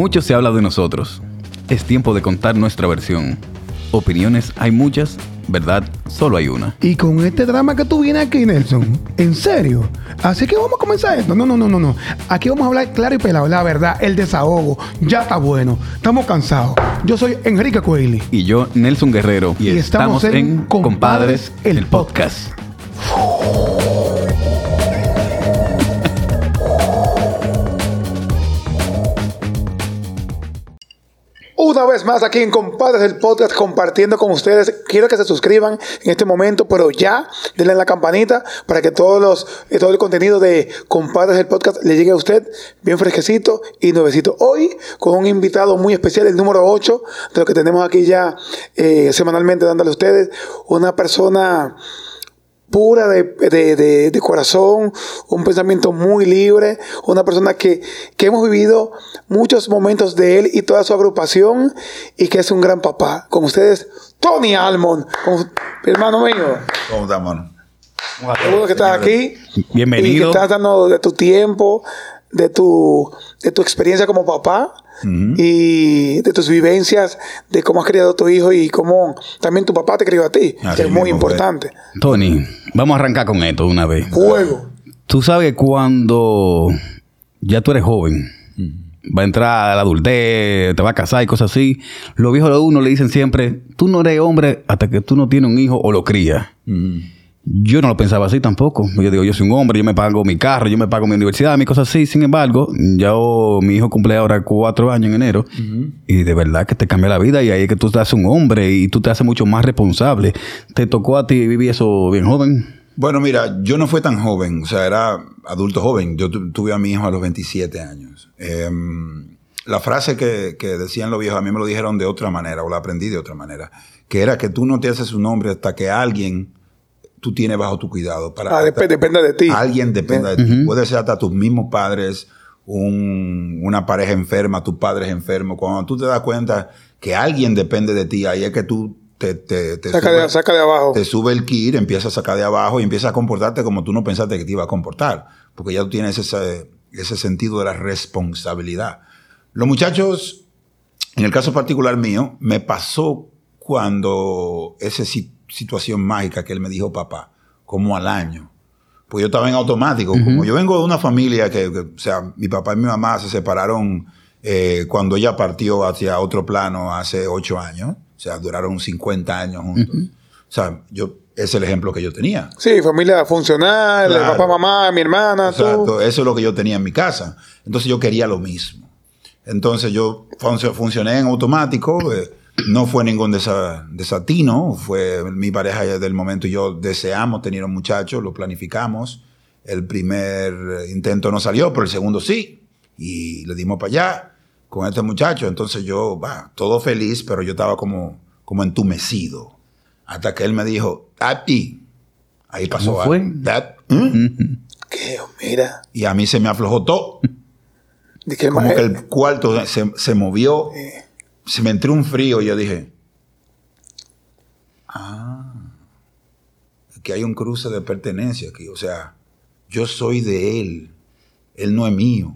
Mucho se habla de nosotros. Es tiempo de contar nuestra versión. Opiniones hay muchas, verdad solo hay una. Y con este drama que tú vienes aquí, Nelson, ¿en serio? Así que vamos a comenzar esto. No, no, no, no, no. Aquí vamos a hablar claro y pelado, la verdad, el desahogo. Ya está bueno. Estamos cansados. Yo soy Enrique Coeli. Y yo, Nelson Guerrero. Y estamos en Compadres, el podcast. Una más aquí en Compadres del Podcast compartiendo con ustedes. Quiero que se suscriban en este momento, pero ya denle a la campanita para que todos los, eh, todo el contenido de Compadres del Podcast le llegue a usted bien fresquecito y nuevecito. Hoy con un invitado muy especial, el número 8 de lo que tenemos aquí ya eh, semanalmente dándole a ustedes. Una persona pura de, de, de, de, corazón, un pensamiento muy libre, una persona que, que, hemos vivido muchos momentos de él y toda su agrupación y que es un gran papá. Con ustedes, Tony Almond, hermano mío. ¿Cómo estás, hermano? Seguro que estás aquí. Bienvenido. Y que estás dando de tu tiempo, de tu, de tu experiencia como papá. Uh -huh. y de tus vivencias, de cómo has criado a tu hijo y cómo también tu papá te crió a ti, Así que es muy importante. Fue. Tony, vamos a arrancar con esto de una vez. Fuego. Tú sabes cuando ya tú eres joven, uh -huh. va a entrar a la adultez, te va a casar y cosas así, los viejos de uno le dicen siempre, tú no eres hombre hasta que tú no tienes un hijo o lo crías. Uh -huh. Yo no lo pensaba así tampoco. Yo digo, yo soy un hombre, yo me pago mi carro, yo me pago mi universidad, mi cosas así. Sin embargo, ya oh, mi hijo cumple ahora cuatro años en enero. Uh -huh. Y de verdad que te cambia la vida. Y ahí es que tú te haces un hombre y tú te haces mucho más responsable. ¿Te tocó a ti vivir eso bien joven? Bueno, mira, yo no fui tan joven. O sea, era adulto joven. Yo tu tuve a mi hijo a los 27 años. Eh, la frase que, que decían los viejos a mí me lo dijeron de otra manera, o la aprendí de otra manera. Que era que tú no te haces un hombre hasta que alguien tú tienes bajo tu cuidado. Para ah, dep depende de ti. Alguien depende de uh -huh. ti. Puede ser hasta tus mismos padres, un, una pareja enferma, tus padres enfermos. Cuando tú te das cuenta que alguien depende de ti, ahí es que tú te, te, te saca, sube, de, saca, de, abajo. Te sube el kit, empieza a sacar de abajo y empiezas a comportarte como tú no pensaste que te iba a comportar. Porque ya tú tienes ese, ese sentido de la responsabilidad. Los muchachos, en el caso particular mío, me pasó cuando ese situación mágica que él me dijo papá, como al año. Pues yo estaba en automático. Uh -huh. Como yo vengo de una familia que, que, o sea, mi papá y mi mamá se separaron eh, cuando ella partió hacia otro plano hace ocho años. O sea, duraron 50 años juntos. Uh -huh. O sea, yo, es el ejemplo que yo tenía. Sí, familia funcional, claro. papá, mamá, mi hermana, Exacto, tú. eso es lo que yo tenía en mi casa. Entonces yo quería lo mismo. Entonces yo funcioné en automático. Eh, no fue ningún desa, desatino, fue mi pareja del momento y yo deseamos tener un muchacho, lo planificamos. El primer intento no salió, pero el segundo sí. Y le dimos para allá con este muchacho. Entonces yo, bah, todo feliz, pero yo estaba como, como entumecido. Hasta que él me dijo, Tati. Ahí pasó ¿Cómo fue? ¿Mm? ¿Qué? Mira. Y a mí se me aflojó todo. ¿De qué como que el cuarto se, se movió. Eh se me entró un frío y yo dije, ah, que hay un cruce de pertenencia aquí. O sea, yo soy de él, él no es mío.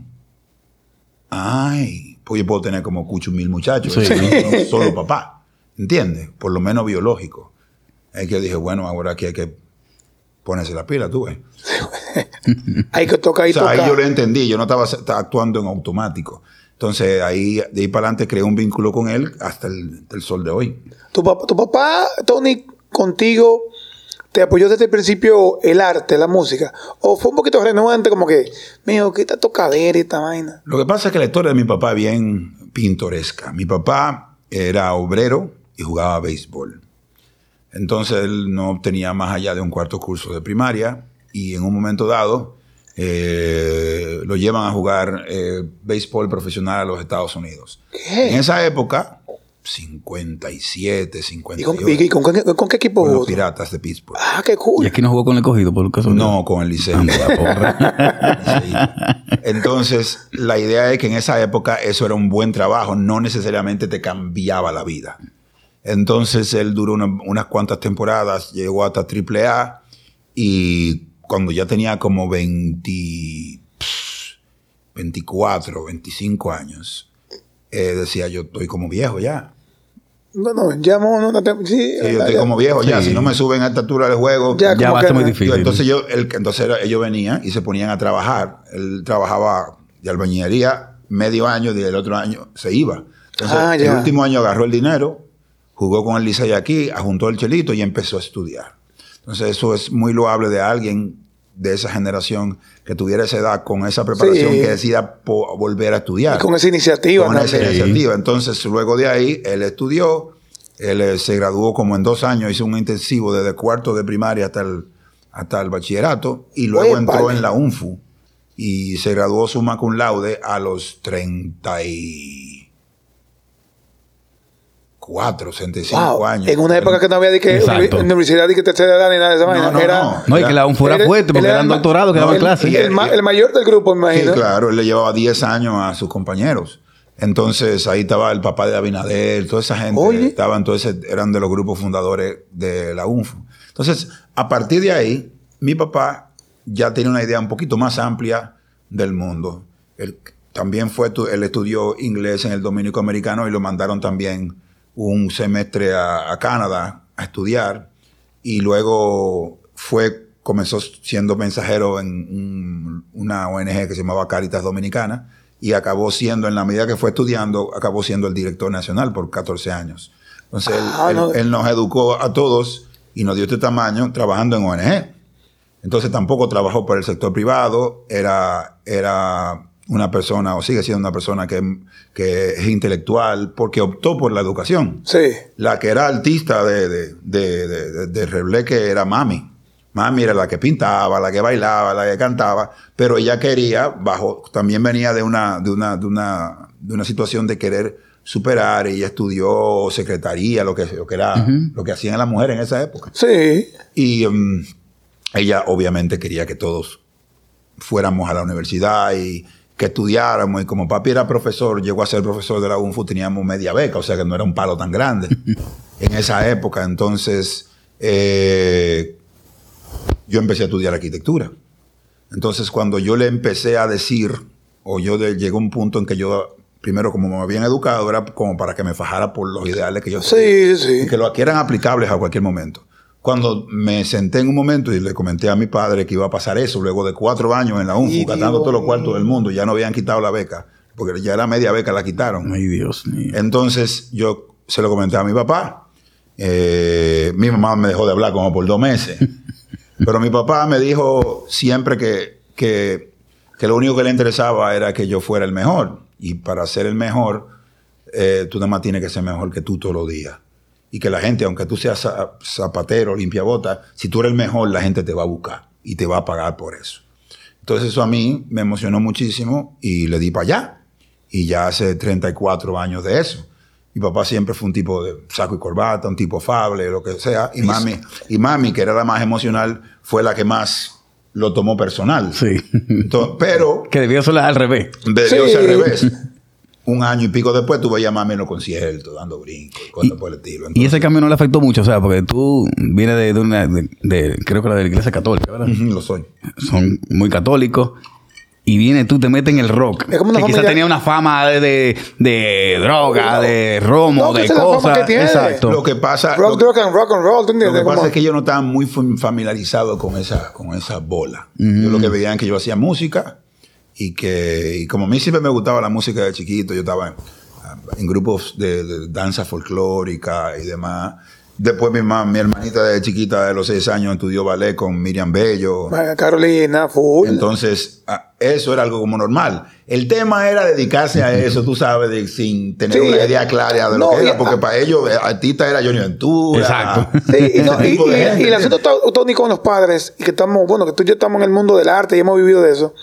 Ay, pues yo puedo tener como cucho mil muchachos, sí. no solo papá, ¿entiendes? Por lo menos biológico. Es que dije, bueno, ahora aquí hay que ponerse la pila, tú ves. hay que tocar y o sea, tocar. Ahí yo lo entendí, yo no estaba, estaba actuando en automático. Entonces ahí, de ahí para adelante, creé un vínculo con él hasta el, el sol de hoy. ¿Tu papá, tu papá, Tony, contigo, te apoyó desde el principio el arte, la música? ¿O fue un poquito renuente, como que, mío, ¿qué esta tocadera y esta vaina? Lo que pasa es que la historia de mi papá es bien pintoresca. Mi papá era obrero y jugaba béisbol. Entonces él no obtenía más allá de un cuarto curso de primaria y en un momento dado eh, lo llevan a jugar eh, béisbol profesional a los Estados Unidos. ¿Qué? En esa época, 57, 58. ¿Y con, y con, con, con qué equipo con jugó? los Piratas de Pittsburgh. Ah, qué cool. ¿Y aquí no jugó con el cogido por caso? No, con el Liceo. sí. Entonces, la idea es que en esa época eso era un buen trabajo, no necesariamente te cambiaba la vida. Entonces, él duró una, unas cuantas temporadas, llegó hasta AAA y cuando ya tenía como 20, 24, 25 años, eh, decía yo estoy como viejo ya. No, no, ya no, no, no te- sí, Sí, yo estoy ya- como viejo ya. Sí. Si no me suben a esta altura del juego, Ya, Ya va a ser muy difícil. Yo, entonces yo, el, entonces ellos venían y se ponían a trabajar. Él trabajaba de albañilería medio año y el otro año se iba. Entonces, Ah, el último año agarró el dinero, jugó con el Licey aquí, ajuntó el chelito y empezó a estudiar. Entonces eso es muy loable de alguien de esa generación que tuviera esa edad con esa preparación Sí. que decida volver a estudiar Y con esa iniciativa con esa iniciativa. Entonces, luego de ahí, él estudió, él eh, se graduó como en dos años, hizo un intensivo desde cuarto de primaria hasta el, hasta el bachillerato y luego Oye, entró en la UNFU y se graduó summa cum laude a los 34, 65 Wow, años. en una época que no había de que universidad y que tercera edad ni nada de esa vaina. no, era, no. No, y que la UNFU era Él- fuerte porque era eran doctorados que daban clases. y el, ma- el mayor del grupo, me Sí, imagino. claro, él le llevaba 10 años a sus compañeros. Entonces ahí estaba el papá de Abinader, toda esa gente, Oye. estaban todos eran de los grupos fundadores de la UNFU. Entonces, a partir de ahí, mi papá ya tenía una idea un poquito más amplia del mundo. Él también fue, tu- él estudió inglés en el Dominico Americano y lo mandaron también un semestre a, a Canadá a estudiar y luego fue comenzó siendo mensajero en un- una ONG que se llamaba Caritas Dominicana y acabó siendo, en la medida que fue estudiando, acabó siendo el director nacional por 14 años. Entonces, Ah, él, no. él nos educó a todos y nos dio este tamaño trabajando en ONG. Entonces tampoco trabajó por el sector privado, era, era una persona, o sigue siendo una persona que, que es intelectual, porque optó por la educación. Sí. La que era artista de, de, de, de, de- de Rebleque era Mami. Mami era la que pintaba, la que bailaba, la que cantaba, pero ella quería, bajo, también venía de una, de una, de una, de una situación de querer superar, ella estudió secretaría, lo que, lo que era, lo que hacían las mujeres en esa época. Sí. Y mm, ella obviamente quería que todos fuéramos a la universidad y que estudiáramos. Y como papi era profesor, llegó a ser profesor de la UNFU, teníamos media beca, o sea que no era un palo tan grande en esa época. Entonces, eh, yo empecé a estudiar arquitectura. Entonces, cuando yo le empecé a decir, o yo de- llegó un punto en que yo, primero, como me habían educado, era como para que me fajara por los ideales que yo Sí, sí. que, lo, que eran aplicables a cualquier momento. Cuando me senté en un momento y le comenté a mi padre que iba a pasar eso, luego de cuatro años en la UNFU, gastando todos los cuartos del mundo, ya no habían quitado la beca, porque ya era media beca, la quitaron. Ay, Dios mío. Entonces yo se lo comenté a mi papá. Eh, mi mamá me dejó de hablar como por dos meses. Pero mi papá me dijo siempre que, que, que lo único que le interesaba era que yo fuera el mejor. Y para ser el mejor, eh, tú nada más tienes que ser mejor que tú todos los días. Y que la gente, aunque tú seas za- zapatero, limpiabota, si tú eres el mejor, la gente te va a buscar y te va a pagar por eso. Entonces eso a mí me emocionó muchísimo y le di para allá. Y ya hace 34 años de eso. Mi papá siempre fue un tipo de saco y corbata, un tipo afable, lo que sea. Y mami, y mami, que era la más emocional, fue la que más lo tomó personal. Sí. Entonces, pero que debió ser al revés. de Sí. Dios al revés. Un año y pico después tú veías a mami en los conciertos, dando brincos, y cosas por el estilo. Y ese cambio no le afectó mucho, o sea, porque tú vienes de, de una, de, de- creo que era de la iglesia católica, ¿verdad? lo soy. Son muy católicos. Y viene tú, te metes en el rock. Es como una que quizás familia- tenía una fama de, de, de droga, de romo, No, de la cosas. que tiene. Exacto. Lo que pasa, Rock, lo, rock and rock and roll, ¿tú lo entiendes? que pasa es que ellos no estaban muy fam- familiarizados con esa, con esa bola. Yo lo que veían que yo hacía música y que, y como a mí siempre me gustaba la música de chiquito, yo estaba en, en grupos de, de danza folclórica y demás. Después mi, mamá, mi hermanita de chiquita de los seis años estudió ballet con Miriam Bello. Carolina, full. Entonces, ah, eso era algo como normal. El tema era dedicarse a eso, tú sabes, de- sin tener Sí. una idea clara de lo No, que era, porque para ellos, eh, artista era Johnny Ventura. Exacto. Sí, y, no, y, y- gente, y el asunto, to- Tony, con los padres, y que estamos, bueno, que tú y yo estamos en el mundo del arte y hemos vivido de eso,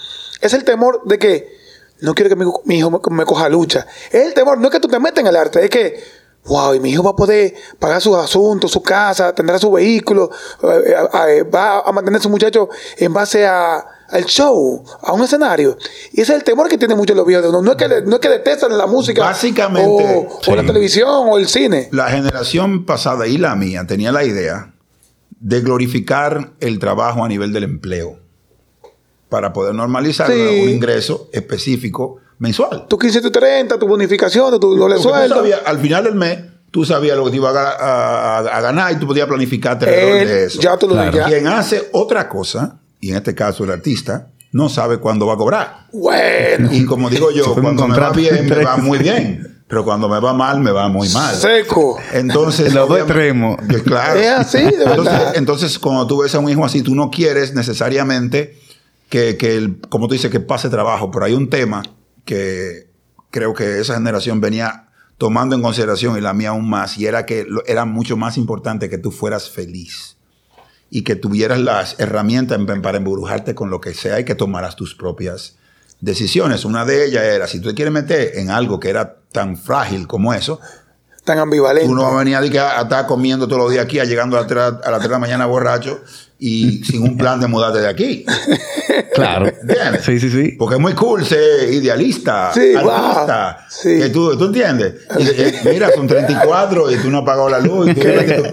es el temor de que no quiero que mi, mi hijo me, me coja lucha. Es el temor, no es que tú te metas en el arte, es que, wow, y mi hijo va a poder pagar sus asuntos, su casa, tendrá su vehículo, eh, eh, va a mantener a su muchacho en base a al show, a un escenario. Y ese es el temor que tienen muchos los viejos. No, no es que, no es que detestan la música Básicamente, o, o la televisión o el cine. La generación pasada y la mía tenía la idea de glorificar el trabajo a nivel del empleo para poder normalizar Sí. un ingreso específico mensual. Tu 15 y tu 30, tu bonificación, tu doble sueldo. al final del mes, tú sabías lo que te iba a, ga- a- a- a ganar y tú podías planificarte alrededor Él, de eso. ya tú lo Claro. ya. Quien hace otra cosa, y en este caso el artista, no sabe cuándo va a cobrar. Bueno, Y como digo yo, cuando me va bien, me va muy bien. Pero cuando me va mal, me va muy mal. seco. Entonces, Los dos extremos. Claro. Es así, de verdad. Entonces, entonces, cuando tú ves a un hijo así, tú no quieres necesariamente que, que el- como tú dices, que pase trabajo. Pero hay un tema que creo que esa generación venía tomando en consideración y la mía aún más, y era que lo- era mucho más importante que tú fueras feliz y que tuvieras las herramientas en- para embrujarte con lo que sea y que tomaras tus propias decisiones. Una de ellas era, si tú te quieres meter en algo que era tan frágil como eso, Tan ambivalente. Tú no vas a venir a, decir que a, estar comiendo todos los días aquí, a llegando a, las tres- a las 3 de la mañana borracho y sin un plan de mudarte de aquí. Claro. ¿Entiendes? Sí, sí, sí. Porque es muy cool ser idealista, Sí, artista. wow. Sí. Que tú, ¿tú entiendes? Y, eh, mira, son 34 y tú no has pagado la luz. Y, tú,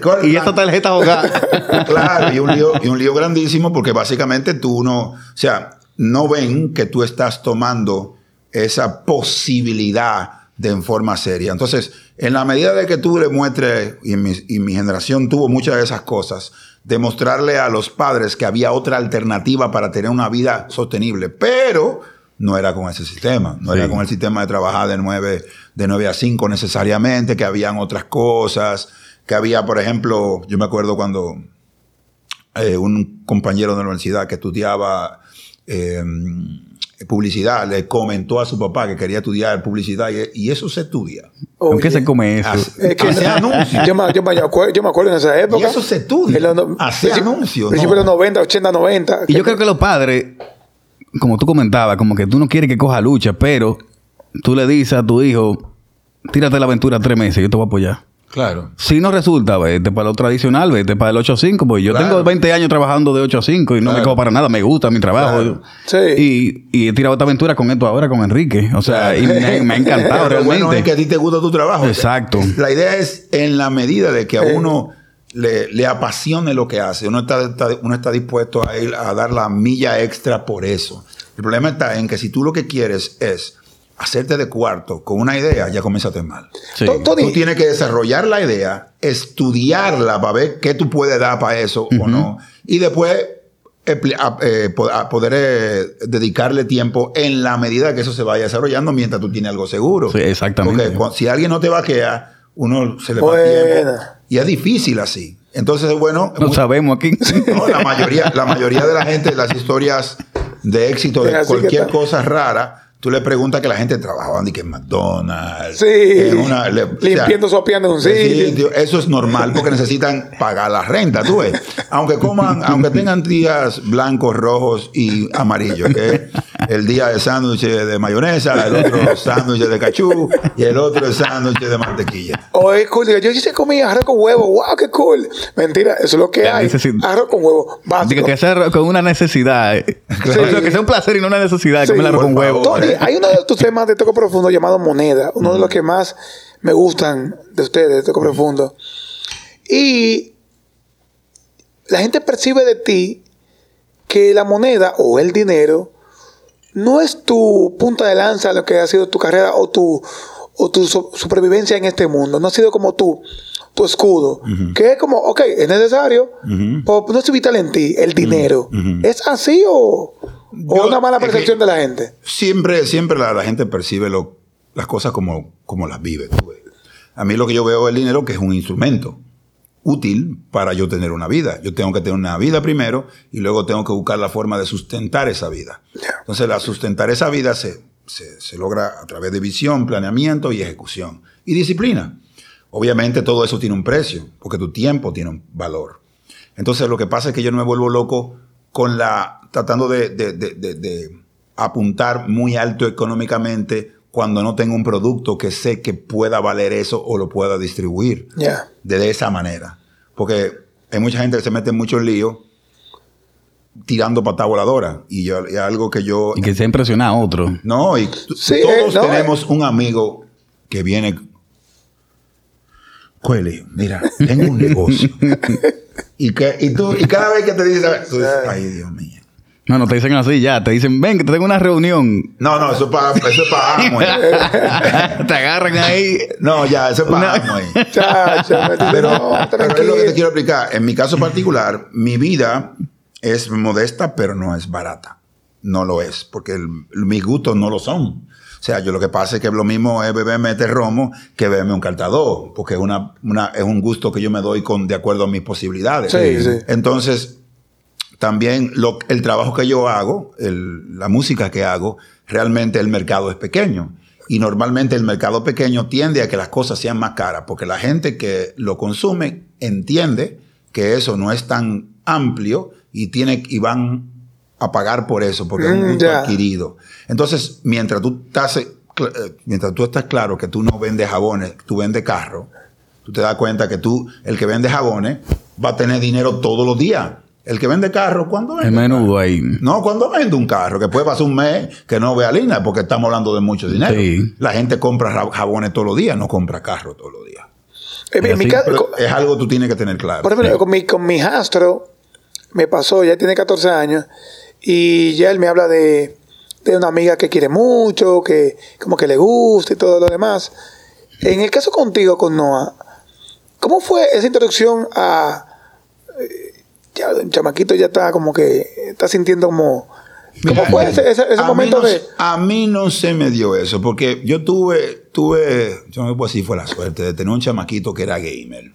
¿cuál es el Y esa tarjeta ahogada. Claro, y un, lío, y un lío grandísimo porque básicamente tú no, o sea, no ven que tú estás tomando esa posibilidad de en forma seria. Entonces, en la medida de que tú le muestres, y mi, y mi generación tuvo muchas de esas cosas, demostrarle a los padres que había otra alternativa para tener una vida sostenible, pero no era con ese sistema, no Sí. era con el sistema de trabajar de 9, de 9 a 5 necesariamente, que habían otras cosas, que había, por ejemplo, yo me acuerdo cuando eh, un compañero de la universidad que estudiaba eh, publicidad le comentó a su papá que quería estudiar publicidad y, y eso se estudia. Oye, ¿Con qué se come eso? Hace, Es que hace anuncios. Yo me, yo, me yo me acuerdo en esa época. Y eso se estudia. No- Hace principio- anuncios, Principio ¿no? de los 90, 80, 90. Y yo creo que los padres, como tú comentabas, como que tú no quieres que coja lucha, pero tú le dices a tu hijo, tírate la aventura tres meses, yo te voy a apoyar. Claro. Si no resulta, vete para lo tradicional, vete para el 8 a 5, porque yo Claro. tengo 20 años trabajando de 8 a 5 y no me cojo para nada, me gusta mi trabajo. Claro. Sí. Y, y he tirado esta aventura con esto ahora con Enrique. O sea, y me, me ha encantado realmente. bueno es que a ti te gusta tu trabajo. Exacto. La idea es en la medida de que a uno le, le apasione lo que hace, uno está, está- uno está dispuesto a ir a dar la milla extra por eso. El problema está en que si tú lo que quieres es hacerte de cuarto con una idea, ya comenzaste mal. Sí. Tony, Tú tienes que desarrollar la idea, estudiarla para ver qué tú puedes dar para eso o no. Y después a- eh, a poder eh, dedicarle tiempo en la medida que eso se vaya desarrollando mientras tú tienes algo seguro. Sí, exactamente. Porque si alguien no te vaquea, uno se le va tiempo. Y es difícil así. Entonces, bueno, No muy- sabemos aquí. no, la mayoría, la mayoría de la gente, las historias de éxito de cualquier cosa rara, tú le preguntas que la gente trabajaba en McDonald's. Sí. en una- le- o sea, Limpiando, sopeando en un sí, sitio. Eso es normal porque necesitan pagar la renta, tú ves. Aunque coman, aunque tengan días blancos, rojos y amarillos, es el día de sándwiches de mayonesa, el otro sándwich de cachú y el otro sándwich de mantequilla. O es cool. Yo sí comía arroz con huevo. ¡Wow, qué cool! Mentira, eso es lo que La hay. necesidad. Arroz con huevo. Básico. Digo que sea con una necesidad. O sea, que sea un placer y no una necesidad Sí. comer arroz con huevo. Tony, hay uno de tus temas de Toco Profundo llamado Moneda. Uno de los que más me gustan de ustedes, de Toco Profundo. Y la gente percibe de ti que la moneda o el dinero no es tu punta de lanza lo que ha sido tu carrera o tu, o tu so- supervivencia en este mundo. No ha sido como tú, tu escudo. Que es como, ok, es necesario, pero no es vital en ti, el dinero. ¿Es así o, o Yo- una mala percepción de la gente? Siempre, siempre la, la gente percibe lo- las cosas como, como las vive. tú ves. A mí lo que yo veo es el dinero que es un instrumento útil para yo tener una vida. Yo tengo que tener una vida primero y luego tengo que buscar la forma de sustentar esa vida. Entonces, la sustentar esa vida se, se, se logra a través de visión, planeamiento y ejecución. Y disciplina. Obviamente todo eso tiene un precio, porque tu tiempo tiene un valor. Entonces lo que pasa es que yo no me vuelvo loco con la, tratando de, de- de- de- apuntar muy alto económicamente cuando no tengo un producto que sé que pueda valer eso o lo pueda distribuir Ya. de esa manera. Porque hay mucha gente que se mete en muchos líos tirando pata voladora. Y yo, y algo que yo... Y que se impresiona a otro. No, y Sí, todos eh, no, tenemos un amigo que viene. Cuele, mira, tengo un negocio. y, que, y, tú, y cada vez que te dice, tú dices, ay, Dios mío. No, no te dicen así ya. Te dicen, ven, que te tengo una reunión. No, no, eso es para eso es para Amway. te agarran ahí. No, ya, eso es para Amway. Chacho, dice, Pero, no, pero es lo que te quiero explicar. En mi caso particular, mi vida es modesta, pero no es barata. No lo es, porque el- mis gustos no lo son. O sea, yo lo que pasa es que lo mismo es beberme este romo que beberme un cartador, porque es, una, una- es un gusto que yo me doy con, de acuerdo a mis posibilidades. Sí, sí. Entonces, también lo- el trabajo que yo hago, el- la música que hago, realmente el mercado es pequeño. Y normalmente el mercado pequeño tiende a que las cosas sean más caras, porque la gente que lo consume entiende que eso no es tan amplio y, tiene, y van a pagar por eso, porque es un Mm, gusto adquirido. Entonces, mientras tú, estás, eh, eh, mientras tú estás claro que tú no vendes jabones, tú vendes carro, tú te das cuenta que tú, el que vende jabones, va a tener dinero todos los días. El que vende carro, ¿cuándo vende? El menudo ahí. No, cuando vende un carro, que puede pasar un mes que no vea línea, porque estamos hablando de mucho dinero. Sí. La gente compra ra- jabones todos los días, no compra carro todos los días. Mi- mi co- es algo que tú tienes que tener claro. Por ejemplo, con, mi, con mi hijastro me pasó, ya tiene 14 años, y ya él me habla de, de una amiga que quiere mucho, que como que le gusta y todo lo demás. En el caso contigo, con Noah, ¿cómo fue esa introducción a... eh, Ya, el chamaquito ya está como que está sintiendo como... ¿Cómo Mira, fue ese, momento no- de...? A mí no se me dio eso, porque yo tuve, tuve, yo no puedo decir fue la suerte de tener un chamaquito que era gamer.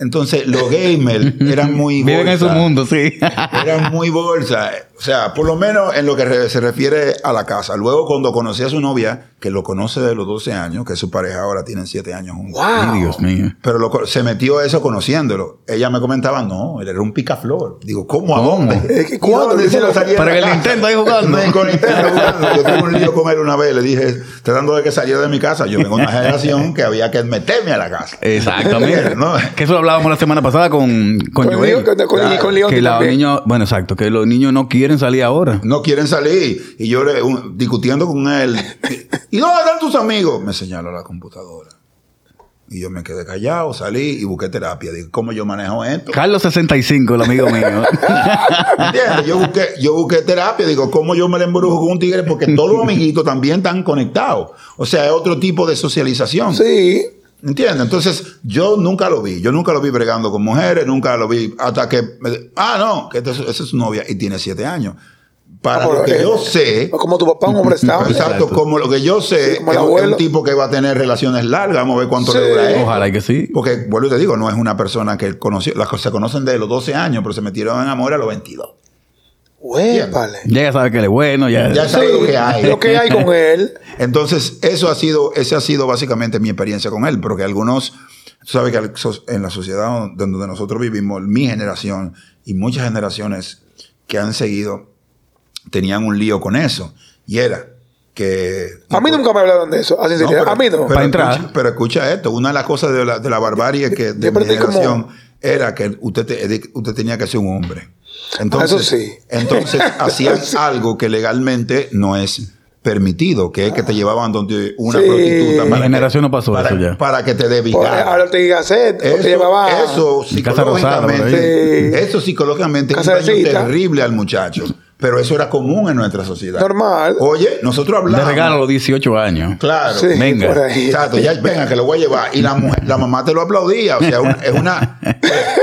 Entonces, los gamers eran muy Viven en su bolsa. mundo, sí. Eran muy bolsa. O sea, por lo menos en lo que re- se refiere a la casa. Luego, cuando conocí a su novia, que lo conoce de los 12 años, que su pareja ahora tienen 7 años juntos. ¡Wow! Ay, Dios mío. Pero lo co- se metió eso conociéndolo. Ella me comentaba, no, él era un picaflor. Digo, ¿cómo? ¿A dónde? Eh, ¿y ¿Y cuándo? dónde se lo salía de Para la el casa? Nintendo ahí jugando. No, con Nintendo jugando. Yo tuve un lío con él una vez. Le dije, tratando de que saliera de mi casa. Yo vengo de una generación que había que meterme a la casa. Exactamente. No. Que eso lo hablábamos la semana pasada con, con, Con, Joel. Con- con- y Claro. con León que los niños, bueno, exacto, que los niños no quieren salir ahora. No quieren salir. Y yo le- un- discutiendo con él. ¿Y dónde están tus amigos? Me señaló la computadora. Y yo me quedé callado, salí y busqué terapia. Digo, ¿cómo yo manejo esto? Carlos 65, el amigo mío. ¿Entiendes? Yo busqué, yo busqué terapia. Digo, ¿cómo yo me le embrujo con un tigre? Porque todos los amiguitos también están conectados. O sea, es otro tipo de socialización. Sí, ¿Entiendes? Entonces, yo nunca lo vi. Yo nunca lo vi bregando con mujeres, nunca lo vi hasta que... me- ah, no, que esa es su novia y tiene siete años. Para Ah, lo que yo sé... como tu papá, un hombre estable. Exacto, como lo que yo sé, Sí, es, un tipo que va a tener relaciones largas. Vamos a ver cuánto Sí. le dura esto. Ojalá y que sí. Porque, vuelvo y te digo, no es una persona que conoció... Las cosas se conocen de los 12 años, pero se metieron en amor a los 22. Huépale. Ya sabe que él es bueno, ya. Ya sabe lo que hay. Lo que hay con él. Entonces, eso ha sido, ese ha sido básicamente mi experiencia con él, porque algunos, tú sabes que en la sociedad donde nosotros vivimos, mi generación y muchas generaciones que han seguido, tenían un lío con eso. Y era que... A mí nunca me hablaron de eso, a No, pero- a mí no. Pero, Para entrar. Escucha, pero escucha esto, una de las cosas de la, de la barbarie que de mi como- generación era que usted, te- usted tenía que ser un hombre. Entonces, Eso sí. entonces hacían algo que legalmente no es permitido, que es que te llevaban donde una Sí. prostituta. Mi para generación que- no pasó para, eso ya. Para que te vigar. ahora te diga sed, o te Eso, llevaba. eso rosada, psicológicamente, ahí. eso psicológicamente es un daño terrible al muchacho. Pero eso era común en nuestra sociedad. Normal. Oye, nosotros De hablamos. regalo a los 18 años. Claro. Sí, venga. por ahí. Exacto, ya venga que lo voy a llevar. Y la mujer, la mamá te lo aplaudía. O sea, una- es una,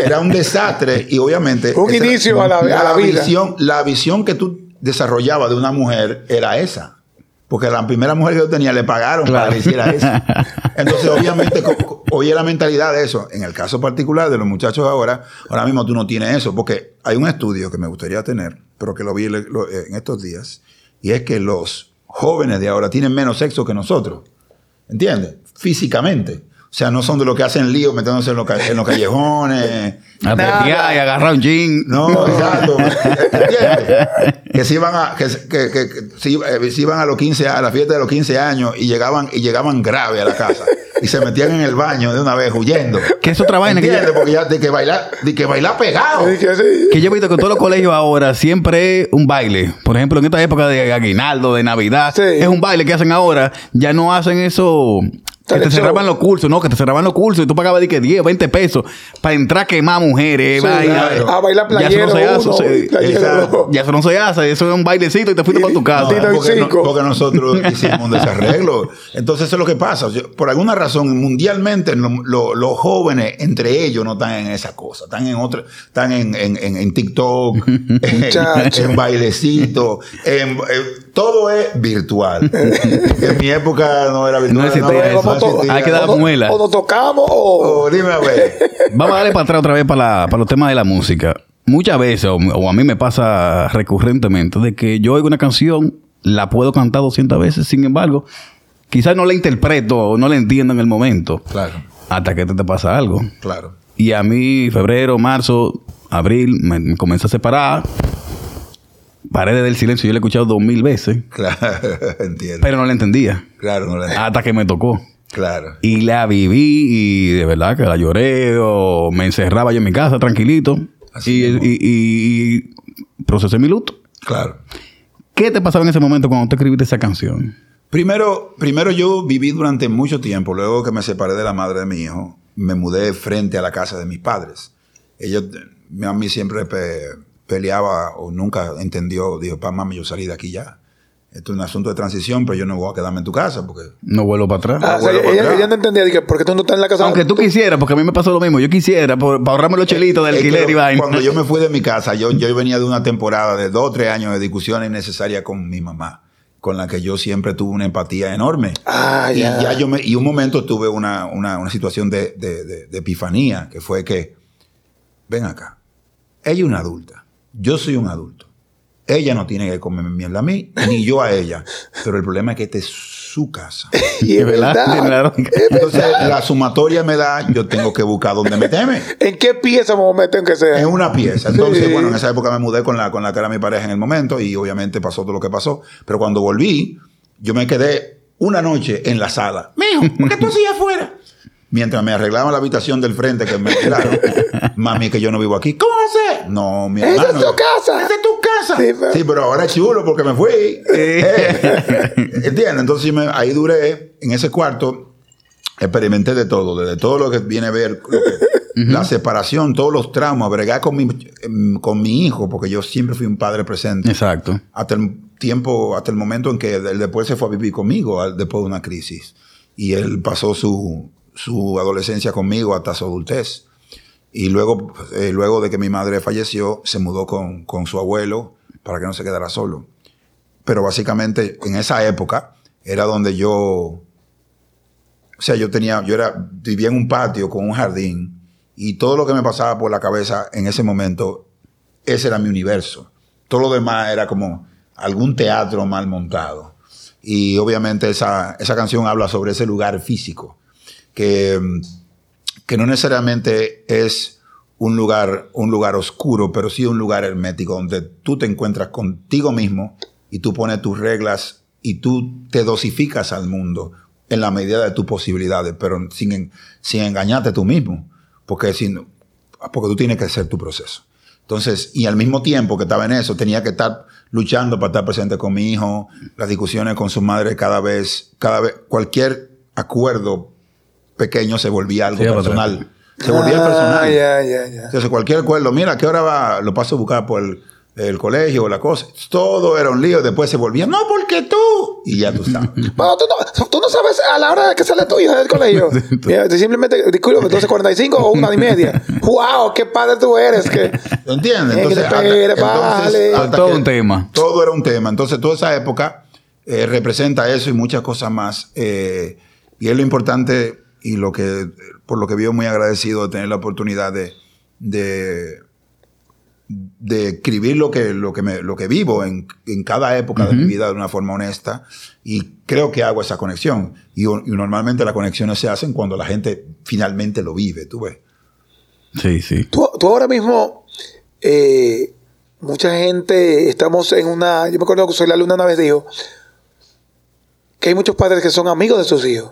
era un desastre. Y obviamente. Un esa- inicio a la- a la vida. Visión, la visión que tú desarrollabas de una mujer era esa. Porque la primera mujer que yo tenía le pagaron para que hiciera eso. Entonces, obviamente, co- oye la mentalidad de eso. En el caso particular de los muchachos ahora, ahora mismo tú no tienes eso. Porque hay un estudio que me gustaría tener, pero que lo vi lo- en estos días. Y es que los jóvenes de ahora tienen menos sexo que nosotros. ¿Entiendes? Físicamente. O sea, no son de los que hacen lío metiéndose en los, ca- en los callejones. A y agarrar un jean. No, exacto. ¿Entiendes? Que se iban a, que, que, que- que se iba- eh, se iban a los 15 a la fiesta de los 15 años y llegaban, y llegaban grave a la casa. Y se metían en el baño de una vez huyendo. Que es otra vaina que ¿Entiendes? yo, Porque ya de que bailar, de que bailar pegado. Que sí. que yo he visto que en todos los colegios ahora siempre es un baile. Por ejemplo, en esta época de aguinaldo, de Navidad, Sí. es un baile que hacen ahora. Ya no hacen eso Que te cerraban los cursos, ¿no? Que te cerraban los cursos y tú pagabas de que 10, 20 pesos para entrar a quemar mujeres. Sí, vaina. claro. A bailar Ya eso playero no se hace, uno, playero. Ya eso no se hace, eso es un bailecito y te fuiste para tu casa. Porque, no- cinco. porque nosotros hicimos un desarreglo. Entonces, eso es lo que pasa. O sea, por alguna razón, mundialmente, lo- lo- los jóvenes, entre ellos, no están en esa cosa. Están en otra, están en, en, en- en TikTok, en, en bailecito, en, en- todo es virtual. en mi época no era virtual. No existía No, eso. Hay que dar O no- muela. O nos tocamos o... Dime a ver. Vamos a darle para atrás otra vez para, la- para los temas de la música. Muchas veces, o, o a mí me pasa recurrentemente, de que yo oigo una canción, la puedo cantar 200 veces, sin embargo, quizás no la interpreto o no la entiendo en el momento, Claro, hasta que te, te pasa algo. claro. Y a mí, febrero, marzo, abril, me, me comencé a separar. Paredes del silencio, yo la he escuchado dos mil veces, Claro, entiendo. pero no la entendía. claro, no la- Hasta que me tocó. claro. Y la viví y de verdad que la lloré o me encerraba yo en mi casa tranquilito Así y, y- y- y procesé mi luto. Claro. ¿Qué te pasaba en ese momento cuando te escribiste esa canción? Primero, primero yo viví durante mucho tiempo, luego que me separé de la madre de mi hijo, me mudé frente a la casa de mis padres. Ellos, mi mami siempre pe- peleaba o nunca entendió, dijo, pa, mami, yo salí de aquí ya. Esto es un asunto de transición, pero yo no voy a quedarme en tu casa porque... No vuelvo para atrás. Ah, o sea, vuelvo para ella, atrás. ella no entendía, dije, ¿por qué tú no estás en la casa? Aunque tú quisieras, porque a mí me pasó lo mismo. Yo quisiera, por- para ahorrarme los chelitos de Es que alquiler y vaina. Cuando yo me fui de mi casa, yo, yo venía de una temporada de dos o tres años de discusiones innecesarias con mi mamá, con la que yo siempre tuve una empatía enorme. Ah, y ya. ya yo me, y un momento tuve una, una, una situación de, de- de- de epifanía, que fue que, ven acá, ella es una adulta, yo soy un adulto. Ella no tiene que comerme mierda a mí, ni yo a ella. Pero el problema es que esta es su casa. Y es ¿Verdad? Entonces, la sumatoria me da, yo tengo que buscar dónde meterme. ¿En qué pieza me meter que sea? En una pieza. Entonces, Sí. bueno, en esa época me mudé con la, con la que era mi pareja en el momento y obviamente pasó todo lo que pasó. Pero cuando volví, yo me quedé una noche en la sala. Mijo, ¿por qué tú hacías afuera? Mientras me arreglaban la habitación del frente, que me tiraron. Mami, que yo no vivo aquí. ¿Cómo va a ser? No, mi Esa hermano. es tu casa. Esa es tu casa. Sí, pero- Sí, pero ahora es chulo porque me fui. Eh, ¿Entiendes? Entonces me- ahí duré en ese cuarto. Experimenté de todo, desde todo lo que viene a ver la separación, todos los traumas, bregar con mi, con mi hijo, porque yo siempre fui un padre presente Exacto. hasta el tiempo, hasta el momento en que él después se fue a vivir conmigo, después de una crisis. Y él pasó su, su adolescencia conmigo hasta su adultez. Y luego, eh, luego de que mi madre falleció, se mudó con, con su abuelo para que no se quedara solo. Pero básicamente en esa época era donde yo, o sea, yo tenía, yo era, vivía en un patio con un jardín y todo lo que me pasaba por la cabeza en ese momento, ese era mi universo. Todo lo demás era como algún teatro mal montado. Y obviamente esa, esa canción habla sobre ese lugar físico, que, mm, que no necesariamente es un lugar, un lugar oscuro, pero sí un lugar hermético, donde tú te encuentras contigo mismo y tú pones tus reglas y tú te dosificas al mundo en la medida de tus posibilidades, pero sin, sin engañarte tú mismo, porque, sin, porque tú tienes que hacer tu proceso. Entonces, y al mismo tiempo que estaba en eso, tenía que estar luchando para estar presente con mi hijo, las discusiones con su madre cada vez, cada vez, cualquier acuerdo pequeño se volvía algo Sí, personal. Se volvía Ah, personal. ya, ya, ya. Entonces, cualquier acuerdo, mira, ¿a qué hora va? Lo paso a buscar por el, el colegio o la cosa. Todo era un lío. Después se volvía, no, porque tú. Y ya tú sabes. Bueno, tú no, tú no sabes a la hora de que sale tu hija del colegio. Tú simplemente, disculpe, 12.45 o una y media. ¡Wow! ¡Qué padre tú eres! Que, ¿Entiendes? Eh, que Entonces, hasta- entonces, vale. hasta Todo que- un tema. Todo era un tema. Entonces, toda esa época eh, representa eso y muchas cosas más. Eh, y es lo importante y lo que, por lo que vivo muy agradecido de tener la oportunidad de, de, de escribir lo que, lo que, me- lo que vivo en, en cada época de mi vida de una forma honesta. Y creo que hago esa conexión. Y, y normalmente las conexiones se hacen cuando la gente finalmente lo vive, tú ves. Sí, sí. tú, tú ahora mismo, eh, mucha gente, estamos en una. Yo me acuerdo que soy la luna una vez dijo que hay muchos padres que son amigos de sus hijos.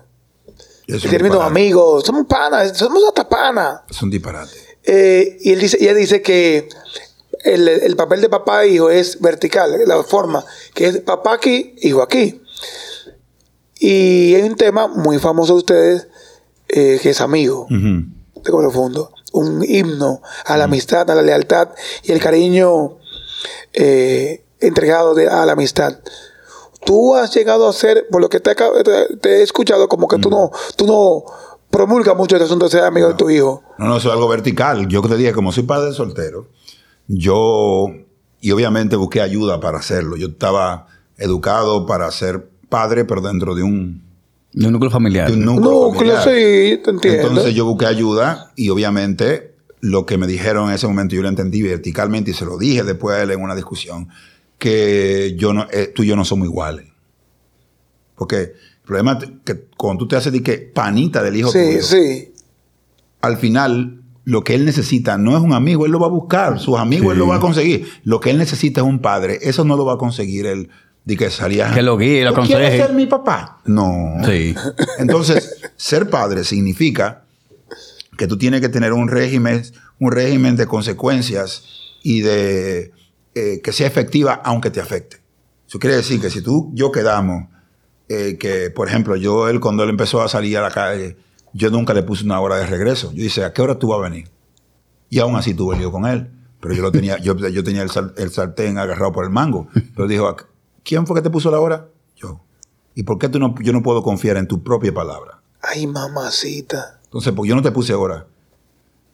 Es amigos, somos panas, somos hasta panas. Es un disparate. Eh, y él dice, ella dice que el, el papel de papá e hijo es vertical, la forma, que es papá aquí, hijo aquí. Y hay un tema muy famoso de ustedes eh, que es amigo Ujú. de profundo. Un himno a la amistad, a la lealtad y el cariño eh, entregado de- a la amistad. Tú has llegado a ser, por lo que te, acabo- te- te he escuchado, como que tú no, tú no promulgas mucho este asunto de ser amigo de tu hijo. No, no, eso es algo vertical. Yo te dije, como soy padre soltero, yo, y obviamente busqué ayuda para hacerlo. Yo estaba educado para ser padre, pero dentro de un, De un núcleo familiar. de un núcleo familiar. sí, te entiendo. Entonces yo busqué ayuda y obviamente lo que me dijeron en ese momento yo lo entendí verticalmente y se lo dije después a él en una discusión, que yo no, eh, tú y yo no somos iguales. Porque el problema es que cuando tú te haces de que panita del hijo sí, tuyo, sí. al final lo que él necesita no es un amigo, él lo va a buscar, sus amigos Sí. él lo va a conseguir. Lo que él necesita es un padre, eso no lo va a conseguir él de que salía Que lo guíe, lo ¿Tú quieres aconseje. ser mi papá? No. Sí. Entonces, ser padre significa que tú tienes que tener un régimen, un régimen de consecuencias y de eh, que sea efectiva aunque te afecte. Eso quiere decir que si tú, yo quedamos, eh, que por ejemplo, yo él cuando él empezó a salir a la calle, yo nunca le puse una hora de regreso. Yo dije, ¿a qué hora tú vas a venir? Y aún así tuve lío con él. Pero yo lo tenía, yo, yo tenía el, sal- el sartén agarrado por el mango. Pero dijo, ¿quién fue que te puso la hora? Yo. ¿Y por qué tú no, yo no puedo confiar en tu propia palabra? Ay, mamacita. Entonces, porque yo no te puse hora.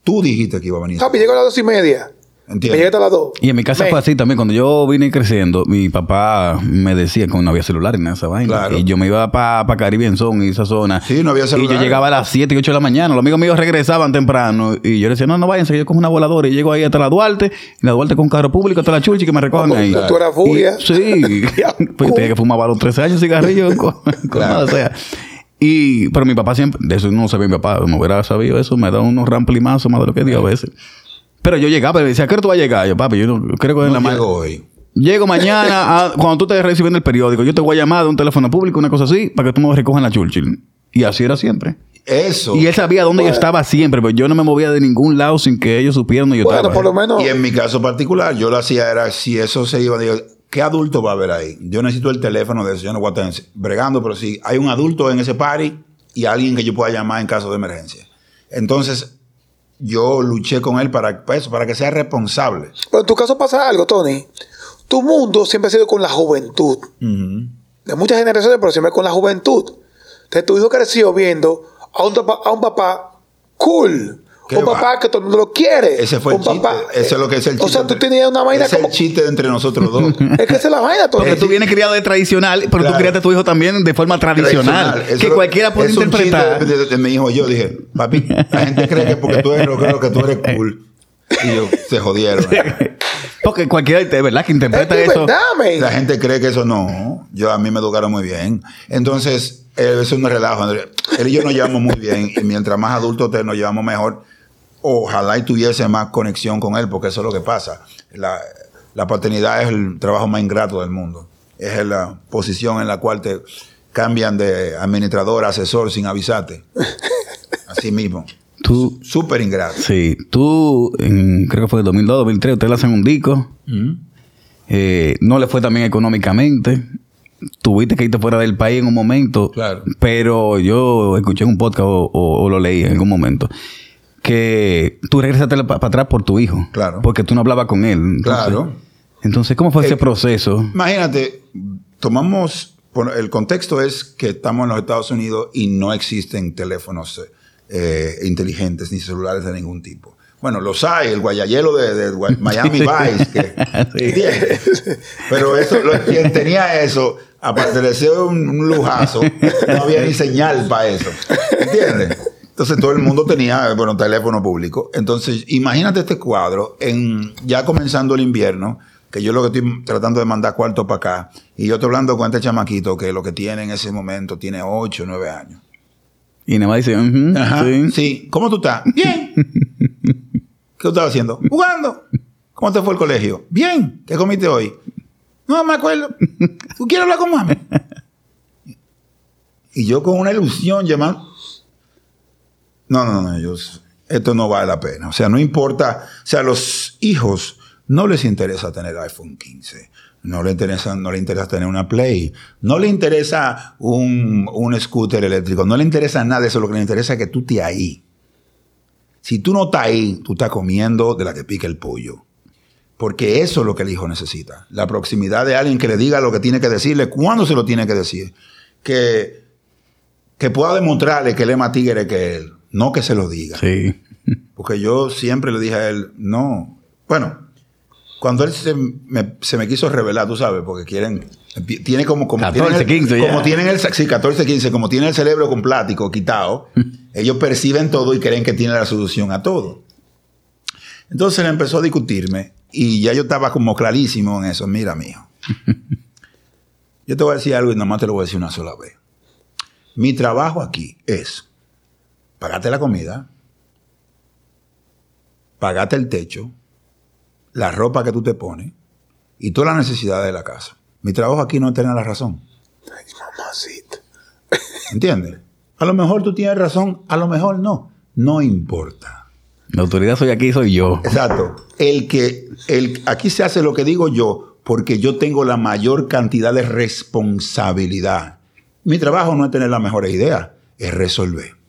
Tú dijiste que iba a venir. Papi, llego a las dos y media. Entiendo. llegaste a las dos. Y en mi casa fue así también. Cuando yo vine creciendo, mi papá me decía que no había celular en esa vaina. Claro. Y yo me iba para pa Caribe en Son y esa zona. Sí, no había Y celular. yo llegaba a las 7 y 8 de la mañana. Los amigos míos regresaban temprano. Y yo le decía, no, no váyanse, yo cojo una voladora. Y llego ahí hasta la Duarte. Y la Duarte con carro público hasta la Churchi que me Vamos, ahí. tú eras furia. Y- sí. pues tenía que fumar a los 13 años cigarrillos con, con Claro. nada, o sea. Y, pero mi papá siempre, de eso no sabía mi papá, no hubiera sabido eso, me da unos ramplimazos más de lo que dio a veces. Pero yo llegaba y me decía, ¿a qué hora tú vas a llegar? Yo, papi, yo no creo que en No la ma- llegó hoy. Llego mañana, a- cuando tú estés recibiendo el periódico, yo te voy a llamar de un teléfono público, una cosa así, para que tú me recojas en la Churchill. Y así era siempre. Eso. Y él sabía dónde yo estaba siempre, pero yo no me movía de ningún lado sin que ellos supieran dónde yo Bueno, estaba. por lo menos. Y en mi caso particular, yo lo hacía era, si eso se iba, digo, ¿qué adulto va a haber ahí? Yo necesito el teléfono de eso, yo no voy a estar bregando, pero si hay un adulto en ese party y alguien que yo pueda llamar en caso de emergencia. Entonces, yo luché con él para, para eso, para que sea responsable. Pero en tu caso pasa algo, Tony. Tu mundo siempre ha sido con la juventud. De muchas generaciones, pero siempre con la juventud. Entonces tu hijo creció viendo a un, a un papá cool. ¿Qué Un va? papá que todo el mundo lo quiere. Ese fue el un chiste. papá- Eso es lo que es el chiste. O sea, tú tenías una vaina Es como... el chiste entre nosotros dos. Es que esa es la vaina, Tony. Porque tú vienes criado de tradicional, pero Claro. tú criaste a tu hijo también de forma tradicional. Que lo- cualquiera puede es un interpretar. chiste De, de- de mi hijo yo dije, papi, la gente cree que porque tú eres rockero que tú eres cool. Y yo, se jodieron. Porque cualquiera, de verdad, que es interpreta que eso. verdad. La gente cree que eso no. Yo a mí me educaron muy bien. Entonces, eh, eso es un relajo. Andrés. Él y yo nos llevamos muy bien. Y mientras más adultos te- nos llevamos mejor, ojalá y tuviese más conexión con él, porque eso es lo que pasa. La, la paternidad es el trabajo más ingrato del mundo. Es la posición en la cual te cambian de administrador a asesor sin avisarte. Así mismo. Tú, Súper ingrato. sí, tú, en- creo que fue en 2002, 2003, ustedes lanzan un disco. Eh, no le fue también económicamente. Tuviste que irte fuera del país en un momento. Claro. Pero yo escuché en un podcast o, o- o lo leí en algún momento. Que tú regresaste para atrás por tu hijo. Claro. Porque tú no hablabas con él. Entonces- Claro. Entonces, ¿cómo fue ese Eh, proceso? Imagínate, tomamos, el contexto es que estamos en los Estados Unidos y no existen teléfonos eh, inteligentes ni celulares de ningún tipo. Bueno, los hay, el guayayelo de, Miami Vice, que, Sí. Pero eso, lo- quien tenía eso, aparte de ser un, un lujazo, no había ni señal para eso, ¿entiendes? Entonces todo el mundo tenía, bueno, teléfono público. Entonces, imagínate este cuadro, en, ya comenzando el invierno, que yo lo que estoy tratando de mandar cuarto para acá, y yo estoy hablando con este chamaquito que lo que tiene en ese momento tiene 8 o 9 años. Y nada más dice, "Ujú, Ajá, sí. sí. ¿Cómo tú estás? Bien. ¿Qué tú estabas haciendo? Jugando. ¿Cómo te fue el colegio? Bien. ¿Qué comiste hoy? No me acuerdo. ¿Tú quieres hablar con mami? Y yo con una ilusión llamando. No, no, no, yo, esto no vale la pena. O sea, no importa. O sea, los hijos no les interesa tener iPhone 15. No le interesa, no le interesa tener una Play. No le interesa un, un scooter eléctrico. No le interesa nada de eso. Lo que le interesa es que tú estés ahí. Si tú no estás ahí, tú estás comiendo de la que pica el pollo. Porque eso es lo que el hijo necesita. La proximidad de alguien que le diga lo que tiene que decirle, cuándo se lo tiene que decir. Que, que pueda demostrarle que él es más tigre que él. No que se lo diga. Sí. Porque yo siempre le dije a él, no. Bueno, cuando él se me, se me quiso revelar, tú sabes, porque quieren. Tiene como. como 14, tienen el, 15 ya. Como tienen el. Sí, 14, 15. Como tienen el cerebro con plático quitado, ellos perciben todo y creen que tienen la solución a todo. Entonces él empezó a discutirme y ya yo estaba como clarísimo en eso. Mira, mijo. yo te voy a decir algo y nomás te lo voy a decir una sola vez. Mi trabajo aquí es pagarte la comida, pagarte el techo, la ropa que tú te pones y todas las necesidades de la casa. Mi trabajo aquí no es tener la razón. Ay, mamacita. ¿Entiendes? A lo mejor tú tienes razón, a lo mejor no. No importa. La autoridad soy aquí, soy yo. Exacto. El que, el, aquí se hace lo que digo yo porque yo tengo la mayor cantidad de responsabilidad. Mi trabajo no es tener las mejores ideas, es resolver.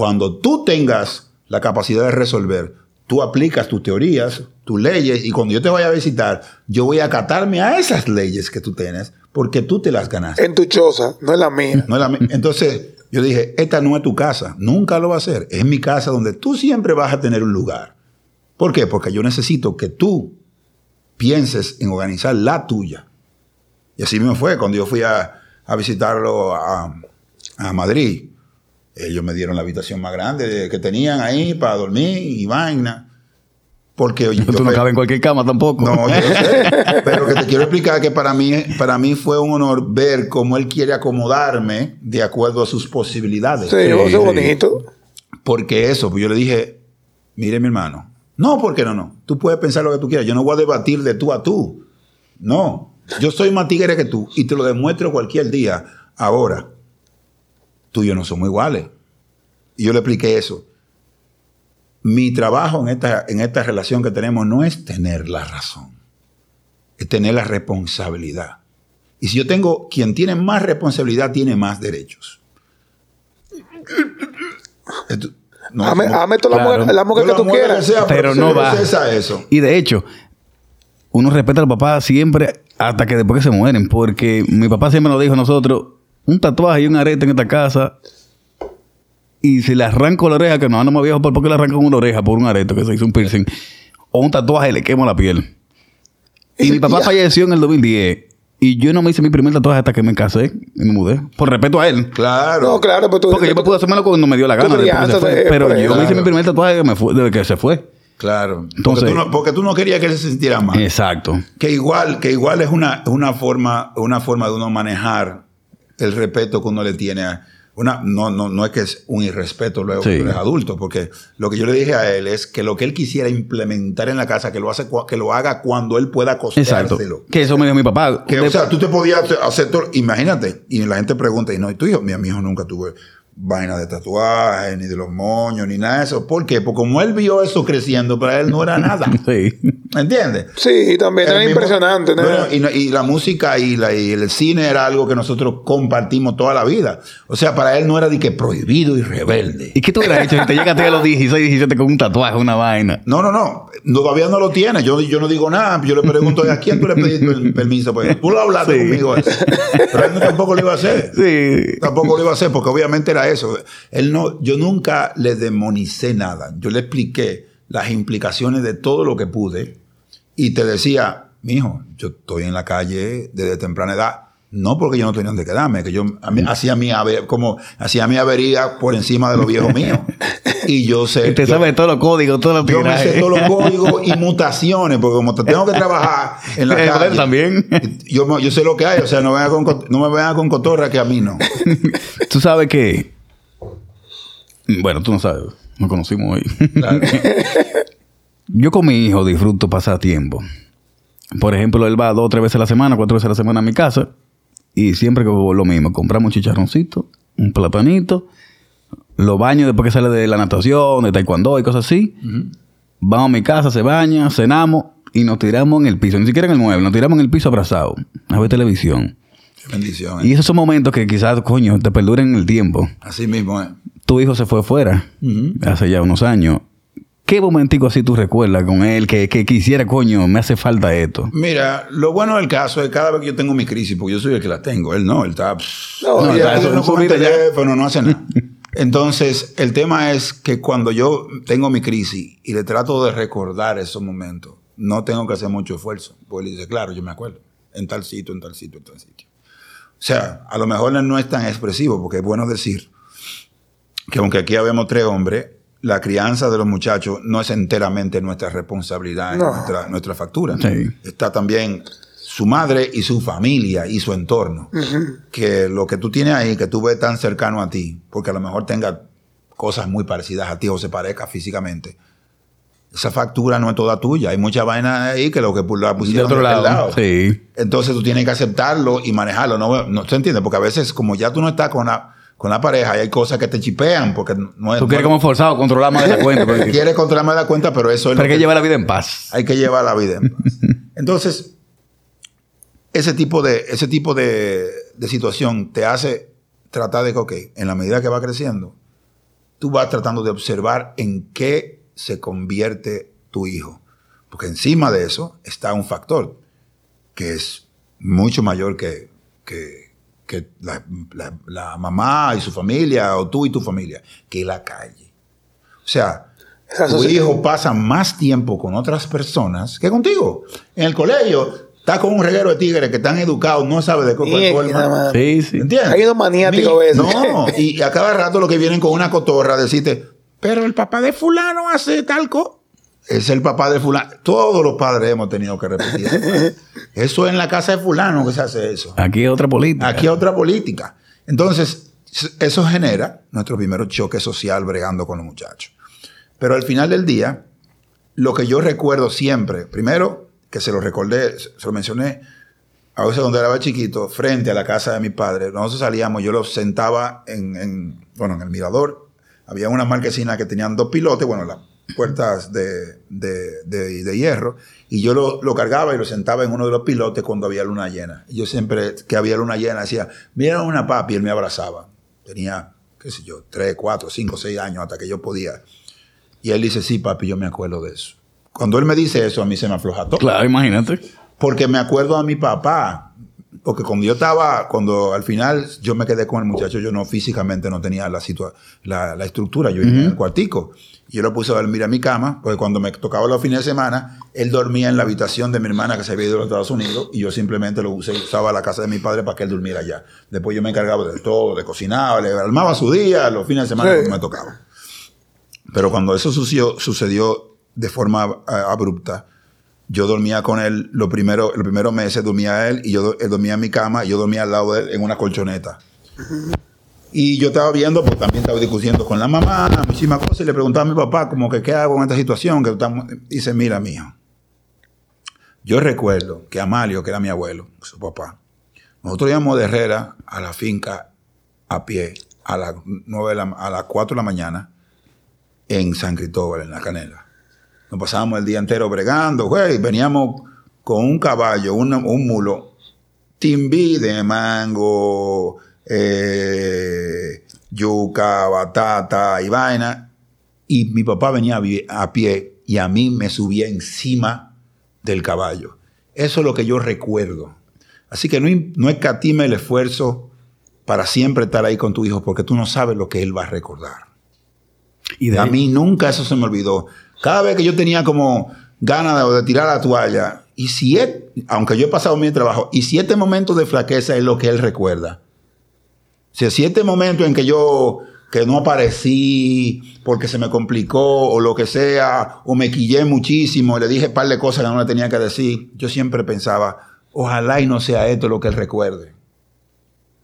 Cuando tú tengas la capacidad de resolver, tú aplicas tus teorías, tus leyes, y cuando yo te vaya a visitar, yo voy a acatarme a esas leyes que tú tienes, porque tú te las ganaste. En tu choza, no en la mía. No es la mi- Entonces, yo dije, esta no es tu casa, nunca lo va a ser. Es mi casa donde tú siempre vas a tener un lugar. ¿Por qué? Porque yo necesito que tú pienses en organizar la tuya. Y así me fue cuando yo fui a, a visitarlo a, a Madrid. Ellos me dieron la habitación más grande que tenían ahí para dormir y vaina. Porque oye, Tú yo no cabes en cualquier cama tampoco. no, yo sé. Pero que te quiero explicar que para mí, para mí fue un honor ver cómo él quiere acomodarme de acuerdo a sus posibilidades. Sí, Sí, eso sí. es bonito. Porque eso, pues yo le dije, mire mi hermano, no, porque no, no. Tú puedes pensar lo que tú quieras. Yo no voy a debatir de tú a tú. No, yo soy más tigre que tú y te lo demuestro cualquier día. Ahora, tú y yo no somos iguales. Y yo le expliqué eso. Mi trabajo en esta, en esta relación que tenemos no es tener la razón, es tener la responsabilidad. Y si yo tengo, quien tiene más responsabilidad tiene más derechos. Esto- no, Hazme, no- hazme toda la Claro. mujer, la mujer yo que la tú mujer quieras. sea, Pero no va. eso. Y de hecho, uno respeta al papá siempre hasta que después que se mueren. Porque mi papá siempre nos dijo a nosotros, un tatuaje y un arete en esta casa. Y si le arranco la oreja, que no ando más viejo, ¿por qué le arranco una oreja por un arete que se hizo un piercing? O un tatuaje y le quemo la piel. Y mi papá falleció en el 2010. Y yo no me hice mi primer tatuaje hasta que me casé y me mudé. Por respeto a él. Claro. No, claro, pero tú. Porque yo me pude hacérmelo cuando me dio la gana. fue. Pero yo me hice claro. mi primer tatuaje desde que, me fue- desde que se fue. Claro. Entonces- porque, tú no, porque tú no querías que él se sintiera mal. Exacto. Que igual, que igual es una, una, forma, una forma de uno manejar el respeto que uno le tiene a. Una, no, no, no es que es un irrespeto luego Sí. que eres adulto, porque lo que yo le dije a él es que lo que él quisiera implementar en la casa, que lo, hace, que lo haga cuando él pueda Exacto. costeárselo. Que eso me dijo mi papá. Que, De- o sea, tú te podías hacer- hacer todo. Imagínate. Y la gente pregunta, y no, ¿y tu hijo? Mi, mi hijo nunca tuvo vaina de tatuaje, ni de los moños, ni nada de eso. ¿Por qué? Porque como él vio eso creciendo, para él no era nada. sí. ¿Entiendes? Sí, también El era mismo- impresionante. ¿no? Bueno, y, no- y la música y, la- y el cine era algo que nosotros compartimos toda la vida. O sea, para él no era de que prohibido y rebelde. ¿Y qué tú hubieras hecho si te llegaste a los 16, 17 con un tatuaje, una vaina? No, no, no. Todavía no lo tiene. Yo, yo no digo nada. Yo le pregunto a quién tú le pediste el permiso. Pues tú lo hablaste Sí. conmigo. eso. Pero él no- tampoco lo iba a hacer. Sí. Tampoco lo iba a hacer porque obviamente era eso. Él no, yo nunca le demonicé nada. Yo le expliqué las implicaciones de todo lo que pude y te decía, mijo, yo estoy en la calle desde temprana edad. No porque yo no tenía donde quedarme, que yo mí- hacía mi como hacía mi avería por encima de los viejos míos. Y yo sé. Y te yo- sabes todos los códigos, todos los yo me sé todos los códigos y mutaciones, porque como te tengo que trabajar en la Eh, calle. también. Yo, yo sé lo que hay, o sea, no, venga con, co- no me vengan con cotorra que a mí no. Tú sabes que. Bueno, tú no sabes. Nos conocimos hoy. Claro. Yo con mi hijo disfruto pasar tiempo. Por ejemplo, él va dos o tres veces a la semana, cuatro veces a la semana a mi casa. Y siempre que lo mismo, compramos un chicharroncito, un platanito, lo baño después que sale de la natación, de taekwondo y cosas así. Vamos a mi casa, se baña, cenamos y nos tiramos en el piso, ni siquiera en el mueble, nos tiramos en el piso abrazados a ver televisión. Qué bendición. ¿eh? Y esos son momentos que quizás, coño, te perduren en el tiempo. Así mismo, ¿eh? Tu hijo se fue fuera hace ya unos años. ¿Qué momentico así tú recuerdas con él que, que quisiera, coño, me hace falta esto? Mira, lo bueno del caso es que cada vez que yo tengo mi crisis, porque yo soy el que la tengo, él no, él está... pff, No, no, ya, está eso no no teléfono, hace nada. Entonces, el tema es que cuando yo tengo mi crisis y le trato de recordar esos momentos, no tengo que hacer mucho esfuerzo. Porque él dice, claro, yo me acuerdo. En tal sitio, en tal sitio, en tal sitio. O sea, a lo mejor él no es tan expresivo, porque es bueno decir que aunque aquí habemos tres hombres, la crianza de los muchachos no es enteramente nuestra responsabilidad, No. nuestra, nuestra factura. Sí. Está también su madre y su familia y su entorno. Que lo que tú tienes ahí, que tú ves tan cercano a ti, porque a lo mejor tenga cosas muy parecidas a ti o se parezca físicamente. Esa factura no es toda tuya. Hay mucha vaina ahí que lo que la De pusieron otro de aquel lado. Sí. entonces tú tienes que aceptarlo y manejarlo. No, no se entiende, porque a veces, como ya tú no estás con la, con la pareja, y hay cosas que te chipean, porque no es. Tú quieres no- como forzado controlar más de la cuenta. porque- quieres controlarme la cuenta, pero eso es pero hay que llevar la vida en paz. hay que llevar la vida en paz. Entonces, ese tipo de, ese tipo de, de situación te hace tratar de que, ok, en la medida que va creciendo, tú vas tratando de observar en qué se convierte tu hijo. Porque encima de eso está un factor que es mucho mayor que, que, que la, la- la mamá y su familia o tú y tu familia, que es la calle. O sea, Esa tu hijo pasa más tiempo con otras personas que contigo. En el colegio está con un reguero de tigres que están educados, no sabe de qué forma. más. Sí, sí. ¿Entiendes? Hay unos maniáticos a veces. No, y a cada rato lo que vienen con una cotorra decirte, pero el papá de fulano hace tal cosa. Es el papá de fulano. Todos los padres hemos tenido que repetir. eso. Eso es en la casa de fulano que se hace eso. Aquí es otra política. Aquí hay otra política. Entonces, eso genera nuestro primer choque social bregando con los muchachos. Pero al final del día, lo que yo recuerdo siempre, primero, que se lo recordé, se lo mencioné, a veces donde era chiquito, frente a la casa de mi padre, nosotros salíamos, yo los sentaba en, en, bueno, en el mirador, había unas marquesinas que tenían dos pilotes, bueno, las puertas de, de- de- de hierro, y yo lo, lo cargaba y lo sentaba en uno de los pilotes cuando había luna llena. Y yo siempre que había luna llena decía, mira una papi, y él me abrazaba. Tenía, qué sé yo, tres, cuatro, cinco, seis años hasta que yo podía. Y él dice, sí, papi, yo me acuerdo de eso. Cuando él me dice eso, a mí se me afloja todo. Claro, imagínate. Porque me acuerdo a mi papá. Porque cuando yo estaba, cuando al final yo me quedé con el muchacho, yo no físicamente no tenía la, situa la, la estructura, yo vivía en el cuartico. Yo lo puse a dormir a mi cama, porque cuando me tocaba los fines de semana, él dormía en la habitación de mi hermana que se había ido a los Estados Unidos y yo simplemente lo usé, usaba la casa de mi padre para que él durmiera allá. Después yo me encargaba de todo, de cocinar, le armaba su día los fines de semana Sí. me tocaba. Pero cuando eso sucedió, sucedió de forma eh, abrupta, yo dormía con él los primeros los primeros meses, dormía él y yo él dormía en mi cama y yo dormía al lado de él en una colchoneta. Y yo estaba viendo, pues también estaba discutiendo con la mamá, muchísimas cosas, y le preguntaba a mi papá, como que, ¿qué hago en esta situación? Que estamos... Dice, mira, mijo, yo recuerdo que Amalio, que era mi abuelo, su papá, nosotros íbamos de Herrera a la finca a pie a las nueve la- a las 4 de la mañana en San Cristóbal, en la Canela. Nos pasábamos el día entero bregando, güey. Veníamos con un caballo, un mulo, timbí de mango, eh, yuca, batata y vaina. Y mi papá venía a, pie y a mí me subía encima del caballo. Eso es lo que yo recuerdo. Así que no, no escatime el esfuerzo para siempre estar ahí con tu hijo porque tú no sabes lo que él va a recordar. Y de A mí nunca eso se me olvidó. Cada vez que yo tenía como ganas de, de tirar la toalla, y si es, aunque yo he pasado mi trabajo, y si este momento de flaqueza es lo que él recuerda. Si este momento en que yo que no aparecí porque se me complicó o lo que sea, o me quillé muchísimo le dije un par de cosas que no le tenía que decir, yo siempre pensaba, ojalá y no sea esto lo que él recuerde.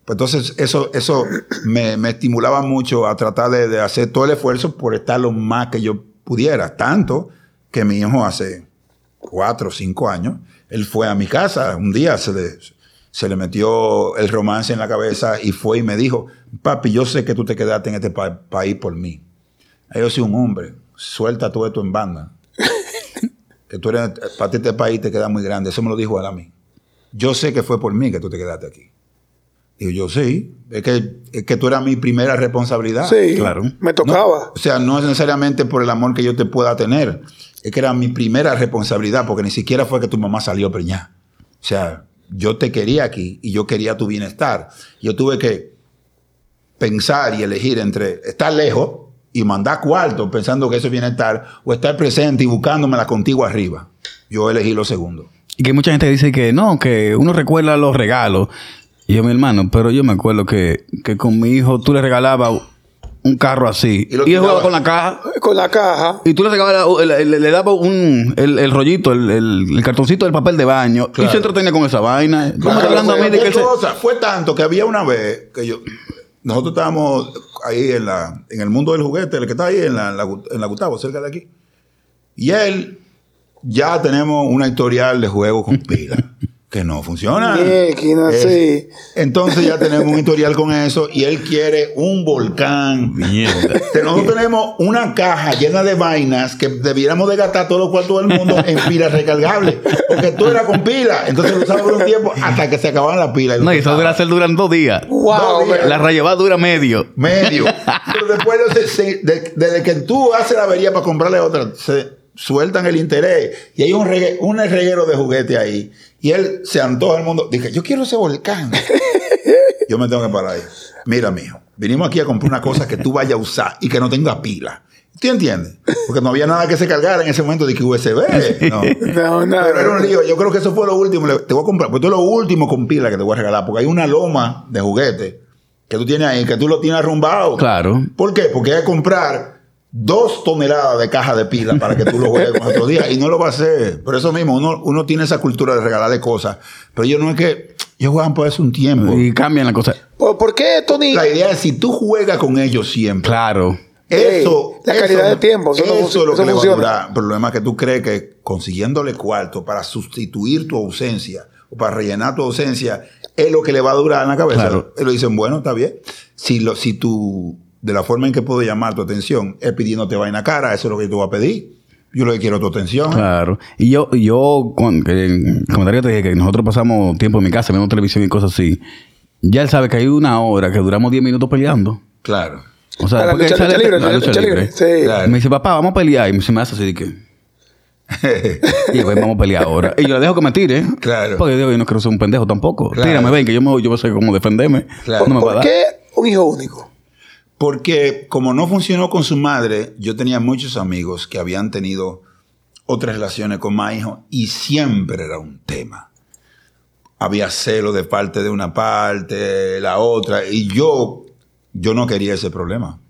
Pues entonces eso, eso me, me estimulaba mucho a tratar de, de hacer todo el esfuerzo por estar lo más que yo pudiera. Tanto que mi hijo hace cuatro o cinco años, él fue a mi casa, un día se le, se le metió el romance en la cabeza y fue y me dijo, papi, yo sé que tú te quedaste en este pa- país por mí. Yo soy un hombre, suelta todo esto en banda. que tú eres, para ti este país te queda muy grande. Eso me lo dijo él a mí. Yo sé que fue por mí que tú te quedaste aquí. Digo, yo sí. Es que, es que tú eras mi primera responsabilidad. Sí, Claro. me tocaba. O sea, no es necesariamente por el amor que yo te pueda tener. Es que era mi primera responsabilidad, porque ni siquiera fue que tu mamá salió preñada. O sea, yo te quería aquí y yo quería tu bienestar. Yo tuve que pensar y elegir entre estar lejos y mandar cuarto pensando que eso es bienestar o estar presente y buscándomela contigo arriba. Yo elegí lo segundo. Y que mucha gente dice que no, que uno recuerda los regalos. Y yo, mi hermano, pero yo me acuerdo que, que con mi hijo tú le regalabas un carro así. Y él jugaba con la caja. Con la caja. Y tú le regalabas, le, le- le dabas un, el, el rollito, el, el- el cartoncito del papel de baño. Y se entretenía con esa vaina. ¿Cómo Claro, está hablando a mí fue de que se- cosa. Fue tanto que había una vez que yo. Nosotros estábamos ahí en, la, en el mundo del juguete, el que está ahí en la, en la, en la Gustavo, cerca de aquí. Y él, ya tenemos una historial de juegos con pila. que no funciona. Mierda, Es-. Entonces ya tenemos un historial con eso y él quiere un volcán. Mierda. Nosotros tenemos una caja llena de vainas que debiéramos de gastar todos los cuartos del mundo en pilas recargables. Porque tú eras con pila. Entonces lo usaba por un tiempo hasta que se acababan las pilas. No, y eso dura hacer duran dos días. Wow, Dos días. La rayeva dura medio. Medio. Pero después, de- se- de- desde que tú haces la avería para comprarle otra, se sueltan el interés. Y hay un, regue- un reguero de juguete ahí. Y él se antoja al mundo. Dije, yo quiero ese volcán. yo me tengo que parar ahí. Mira, mijo, vinimos aquí a comprar una cosa que tú vayas a usar y que no tenga pila. ¿Tú entiendes? Porque no había nada que se cargara en ese momento de que USB. No. No, no. Pero era un lío. Yo creo que eso fue lo último. Te voy a comprar. Pues esto es lo último con pila que te voy a regalar. Porque hay una loma de juguete que tú tienes ahí, que tú lo tienes arrumbado. Claro. ¿Por qué? Porque hay que comprar dos toneladas de caja de pila para que tú lo juegues con otro día. Y no lo va a hacer. Por eso mismo, uno, uno tiene esa cultura de regalarle cosas. Pero yo no es que. Ellos juegan por eso un tiempo. Y cambian la cosa. ¿Por, por qué, Tony? La idea es si tú juegas con ellos siempre. Claro. Eso, Ey, la eso- calidad de tiempo, eso Eso, no es lo eso que le va a durar. El problema es que tú crees que consiguiéndole cuarto para sustituir tu ausencia o para rellenar tu ausencia es lo que le va a durar en la cabeza. Claro. Y lo dicen, bueno, está bien. Si, lo, si tú, de la forma en que puedo llamar tu atención es pidiéndote vaina cara, eso es lo que yo te voy a pedir. Yo lo que quiero es tu atención. Claro. Y yo, yo con, comentario te dije que nosotros pasamos tiempo en mi casa viendo televisión y cosas así. Ya él sabe que hay una hora que duramos 10 minutos peleando. Claro. O sea, A la porque lucha- él sale lucha libre, a la la lucha lucha libre. libre, sí. Claro. Me dice, papá, vamos a pelear. Y se me hace así de que. y pues vamos a pelear ahora. Y yo le dejo que me tire. Claro. Porque yo digo, yo no quiero ser un pendejo tampoco. Claro. Tírame, ven, que yo, me, yo sé cómo defenderme. Claro. No me va a ¿Por dar. qué un hijo único? Porque como no funcionó con su madre, yo tenía muchos amigos que habían tenido otras relaciones con más hijos y siempre era un tema. Había celo de parte de una parte, la otra, y yo, yo no quería ese problema.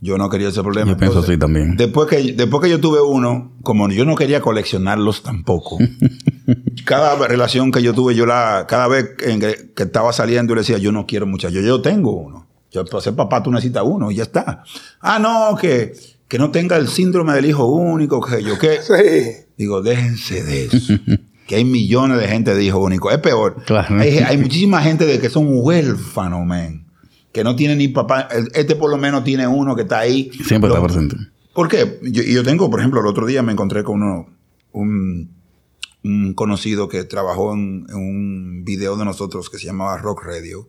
Yo no quería ese problema. Yo pienso así también. Después que, después que yo tuve uno, como yo no quería coleccionarlos tampoco, cada relación que yo tuve, yo la, cada vez en que, que estaba saliendo, yo le decía, yo no quiero muchachos, yo tengo uno. Yo para ser papá tú necesitas uno y ya está. Ah, no, que, que no tenga el síndrome del hijo único, que yo qué. Sí. Digo, déjense de eso. que hay millones de gente de hijo único. Es peor. Claro. Hay, hay muchísima gente de que son huérfanos, man. Que no tienen ni papá. Este por lo menos tiene uno que está ahí. Siempre Lo- está presente. ¿Por qué? Yo, y yo tengo, por ejemplo, el otro día me encontré con uno, un, un conocido que trabajó en, en un video de nosotros que se llamaba Rock Radio,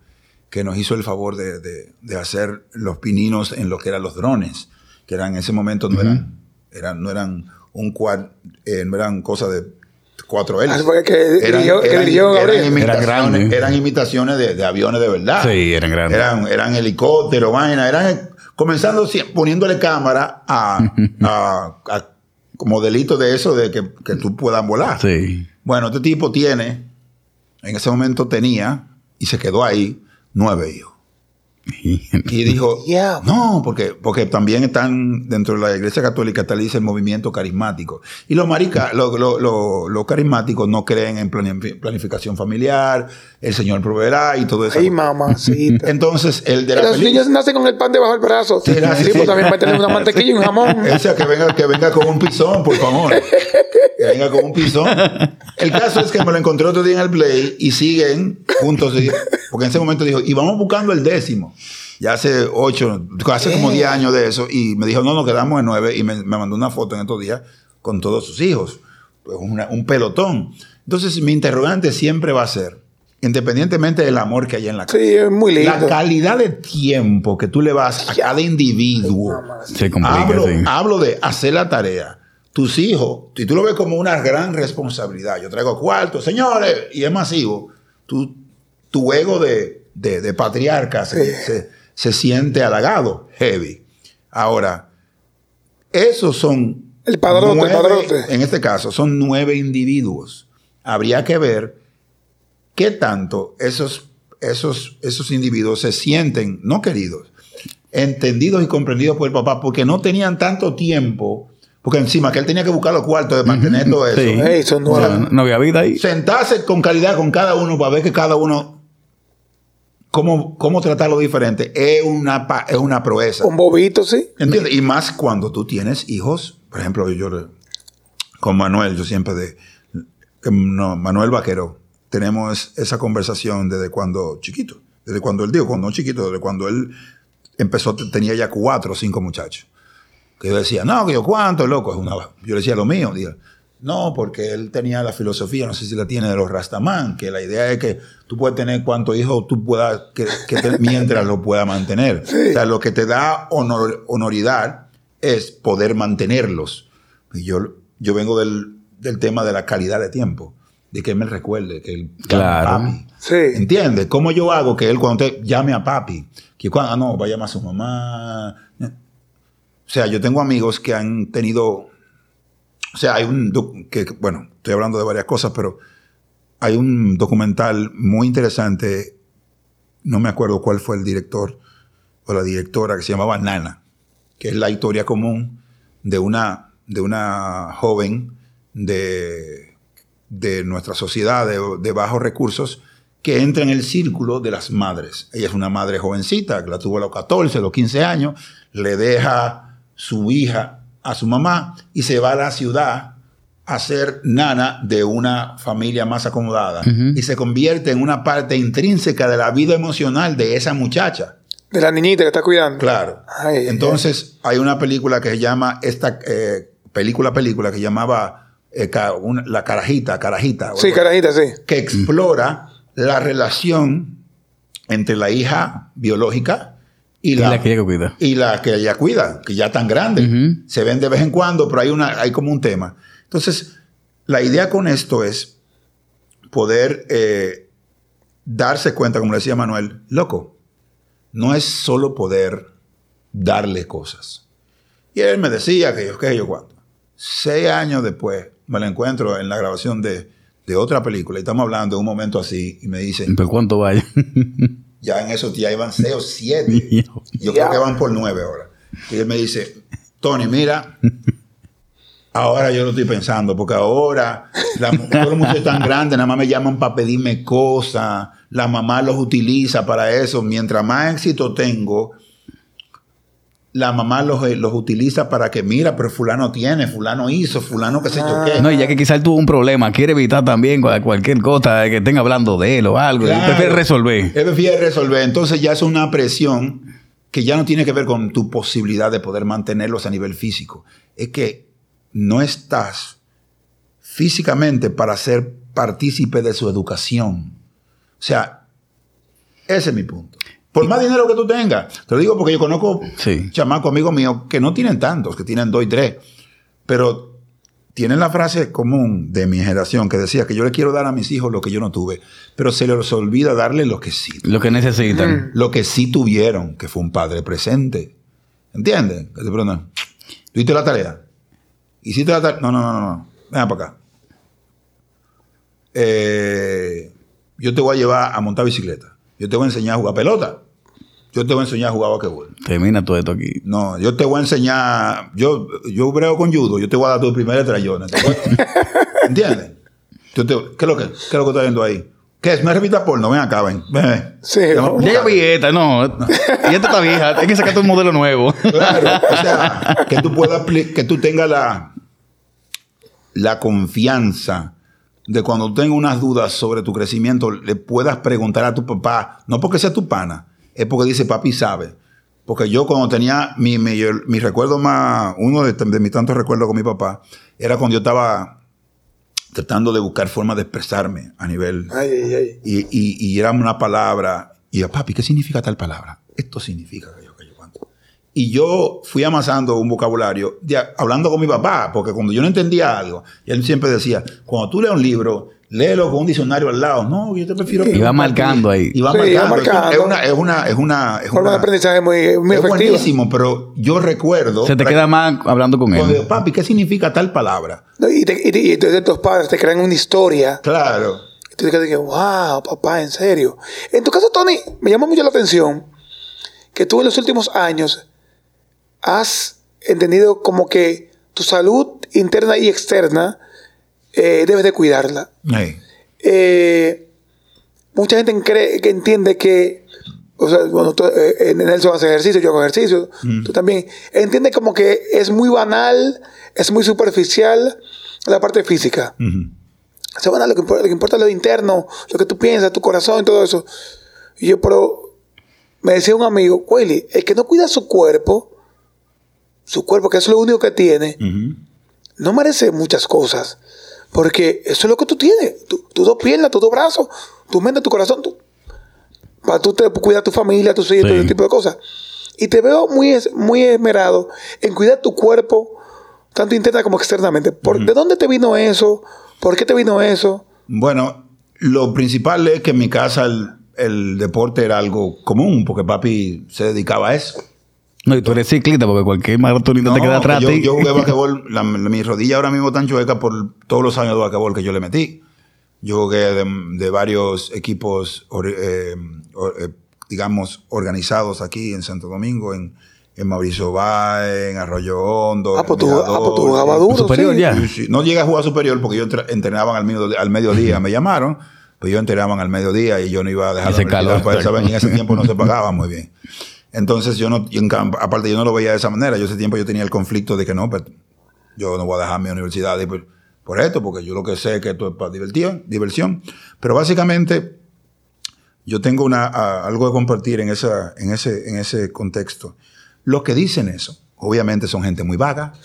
que nos hizo el favor de, de- de hacer los pininos en lo que eran los drones, que eran en ese momento no eran, eran, no eran un quad, eh, no eran cosas de cuatro hélices. Ah, dirigió- que dirigió eran Eran imitaciones, grandes. eran imitaciones de, de aviones de verdad. Sí, eran grandes. Eran, eran helicópteros, vaina, eran comenzando poniéndole cámara a, a, a modelitos de eso de que, que tú puedas volar. Sí. Bueno, este tipo tiene, en ese momento tenía, y se quedó ahí, nueve hijos. Y dijo, Yeah. no, porque, porque también están dentro de la iglesia católica, está dice el movimiento carismático. Y los marica, los los- los- los carismáticos no creen en planifi- planificación familiar, el Señor proveerá y todo eso. Ay, mamacita. Entonces, el de la Los película- niños nacen con el pan debajo del brazo. Sí, Sí, nace- pues también va a tener una mantequilla y un jamón. O sea, que venga, que venga con un pisón, por favor. Que venga con un pisón. El caso es que me lo encontré otro día en el Play y siguen juntos. Porque en ese momento dijo, y vamos buscando el décimo. Ya hace ocho, hace como diez años de eso. Y me dijo, no, nos quedamos en nueve. Y me, me mandó una foto en estos días con todos sus hijos. pues, una- un pelotón. Entonces, mi interrogante siempre va a ser, independientemente del amor que haya en la casa, Sí, es muy lindo. la calidad de tiempo que tú le vas a cada individuo. Se complica, Hablo, sí. hablo de hacer la tarea. Tus hijos, si tú lo ves como una gran responsabilidad, yo traigo cuarto, señores, y es masivo, tú, tu ego de, de- de patriarca se, se- se siente halagado, heavy. Ahora, esos son... El padrote, el nueve- padrote. En este caso, son nueve individuos. Habría que ver qué tanto esos, esos, esos individuos se sienten no queridos, entendidos y comprendidos por el papá, porque no tenían tanto tiempo, porque encima que él tenía que buscar los cuartos de mantener todo eso. Sí. Ey, son O sea, nueve. no, no había vida ahí. Sentarse con calidad con cada uno para ver que cada uno, cómo, cómo tratarlo diferente, es una, pa- es una proeza. Con bobitos, sí. ¿Entiendes? Y más cuando tú tienes hijos. Por ejemplo, yo con Manuel, yo siempre de. No, Manuel Vaquero, tenemos esa conversación desde cuando chiquito. Desde cuando él dijo, cuando no chiquito, desde cuando él empezó, te- tenía ya cuatro o cinco muchachos. Que yo decía, no, que yo cuánto, loco, es una. Yo le decía lo mío. Digo, no, porque él tenía la filosofía, no sé si la tiene de los Rastaman, que la idea es que tú puedes tener cuantos hijos tú puedas, que, que te- mientras lo pueda mantener. O sea, lo que te da honor- honoridad es poder mantenerlos. Y yo, yo vengo del, del tema de la calidad de tiempo, de que él me recuerde, que él llame Claro. papi. Sí. ¿Entiendes? ¿Cómo yo hago que él cuando te llame a papi, que cuando, ah, no, va a llamar a su mamá? O sea, yo tengo amigos que han tenido, o sea, hay un, que, bueno, estoy hablando de varias cosas, pero hay un documental muy interesante, no me acuerdo cuál fue el director o la directora, que se llamaba Nana, que es la historia común de una, de una joven de, de nuestra sociedad de, de bajos recursos que entra en el círculo de las madres. Ella es una madre jovencita, que la tuvo a los 14, a los 15 años, le deja su hija a su mamá y se va a la ciudad a ser nana de una familia más acomodada y se convierte en una parte intrínseca de la vida emocional de esa muchacha. De la niñita que está cuidando. Claro. Ay, Entonces, hay una película que se llama, esta eh, película, película que llamaba eh, ca- una- La Carajita, Carajita. o Sí, algo carajita, sí. que explora la relación entre la hija biológica y Y la, la que ella cuida. y la que ella cuida, que ya tan grande. Ujú. Se ven de vez en cuando, pero hay, una, hay como un tema. Entonces, la idea con esto es poder eh, darse cuenta, como le decía Manuel, loco, no es solo poder darle cosas. Y él me decía que yo, que yo cuánto. Seis años después me lo encuentro en la grabación de, de otra película y estamos hablando de un momento así y me dice, ¿Pero cuánto vaya? ya en esos días iban seis o siete. Yo creo que van por nueve ahora. Y él me dice, Tony, mira, ahora yo lo estoy pensando, porque ahora la, todos los muchachos tan grandes nada más me llaman para pedirme cosas, la mamá los utiliza para eso. Mientras más éxito tengo, la mamá los, eh, los utiliza para que, mira, pero fulano tiene, fulano hizo, fulano que se choque. No, y ya que quizás tuvo un problema, quiere evitar también cual- cualquier cosa que estén hablando de él o algo. Claro. Él prefiere resolver. Él prefiere resolver. Entonces ya es una presión que ya no tiene que ver con tu posibilidad de poder mantenerlos a nivel físico. Es que no estás físicamente para ser partícipe de su educación. O sea, ese es mi punto. Por más dinero que tú tengas. Te lo digo porque yo conozco Sí. chamacos amigos míos que no tienen tantos, que tienen dos y tres. Pero tienen la frase común de mi generación que decía que yo le quiero dar a mis hijos lo que yo no tuve, pero se les olvida darle lo que sí. Lo que necesitan. Lo que sí tuvieron, que fue un padre presente. ¿Entiendes? Que te preguntan, ¿tú hiciste la tarea? ¿Hiciste la tarea? No, no, no, no, no. Ven para acá. Eh, yo te voy a llevar a montar bicicleta. Yo te voy a enseñar a jugar pelota. Yo te voy a enseñar a jugar basquetbol. Termina todo esto aquí. No, yo te voy a enseñar. Yo, yo brego con judo. Yo te voy a dar tu primer estrellón. ¿te acuerdas? ¿Entiendes? Yo te- ¿Qué es lo que, qué es lo que estás viendo ahí? ¿Qué es? ¿Me repita porno? Ven acá, ven. ven, ven. Sí, Llama- Ya yo vi esta, no. Y esta está vieja. Hay que sacarte un modelo nuevo. Claro, o sea, que tú puedas, que tú tengas la, la confianza de cuando tengas unas dudas sobre tu crecimiento, le puedas preguntar a tu papá, no porque sea tu pana, es porque dice papi sabe. Porque yo cuando tenía mi, mi, mi recuerdo más, uno de, de mis tantos recuerdos con mi papá, era cuando yo estaba tratando de buscar formas de expresarme a nivel... Ay, ay, ay. Y, y, y era una palabra. Y yo, papi, ¿qué significa tal palabra? Esto significa que yo, que yo cuánto. Y yo fui amasando un vocabulario, de- hablando con mi papá, porque cuando yo no entendía algo, y él siempre decía, cuando tú lees un libro, léelo con un diccionario al lado. No, yo te prefiero... Y va preguntarte". marcando ahí. Y va Sí, marcando. marcando. Es una... Es una, es una, es Forma de una- aprendizaje muy, muy es efectiva. buenísimo, pero yo recuerdo... Se te queda más hablando con él. digo, papi, ¿qué significa tal palabra? No, Y, te- y, te- y entonces tus padres te crean una historia. Claro. Y tú te quedas que, wow, papá, en serio. En tu caso, Tony, me llama mucho la atención que tú en los últimos años has entendido como que tu salud interna y externa eh, debes de cuidarla. Eh, mucha gente cree, que entiende que, o sea, bueno, tú, eh, Nelson hace ejercicio, yo hago ejercicio, tú también, entiende como que es muy banal, es muy superficial la parte física. Ujú. Se van a lo que, importa, lo que importa es lo interno, lo que tú piensas, tu corazón y todo eso. Y yo, pero me decía un amigo, Willy, el que no cuida su cuerpo, su cuerpo, que es lo único que tiene, no merece muchas cosas. Porque eso es lo que tú tienes. Tu- Tus dos piernas, tus dos brazos, tu mente, tu corazón. tu- para tú te, cuidar tu familia, tus hijos, Sí. todo ese tipo de cosas. Y te veo muy, es- muy esmerado en cuidar tu cuerpo, tanto interna como externamente. ¿Por, ¿De dónde te vino eso? ¿Por qué te vino eso? Bueno, lo principal es que en mi casa el, el deporte era algo común, porque papi se dedicaba a eso. No, y tú eres ciclista porque cualquier maratonista te queda atrás. yo, yo jugué basquetbol, la, la- mi rodilla ahora mismo tan chueca por todos los años de basquetbol que yo le metí. Yo jugué de, de varios equipos, or- eh, or- eh, digamos, organizados aquí en Santo Domingo, en, en Mauricio Báez, en Arroyo Hondo. Ah, pues tú, ah, pues tú jugabas duro. superior sí. ya. Sí. No llegué a jugar superior porque yo entre- entrenaba al, medio- al mediodía. Me llamaron, pues yo entrenaban al mediodía y yo no iba a dejar universidad, calor. pues, en ese tiempo no se pagaba muy bien. Entonces yo no, aparte yo no lo veía de esa manera. Yo ese tiempo yo tenía el conflicto de que no, pues yo no voy a dejar mi universidad por, esto, porque yo lo que sé es que esto es para diversión, diversión. Pero básicamente yo tengo una, algo que compartir en, esa, en, ese, en ese contexto. Los que dicen eso, obviamente son gente muy vaga.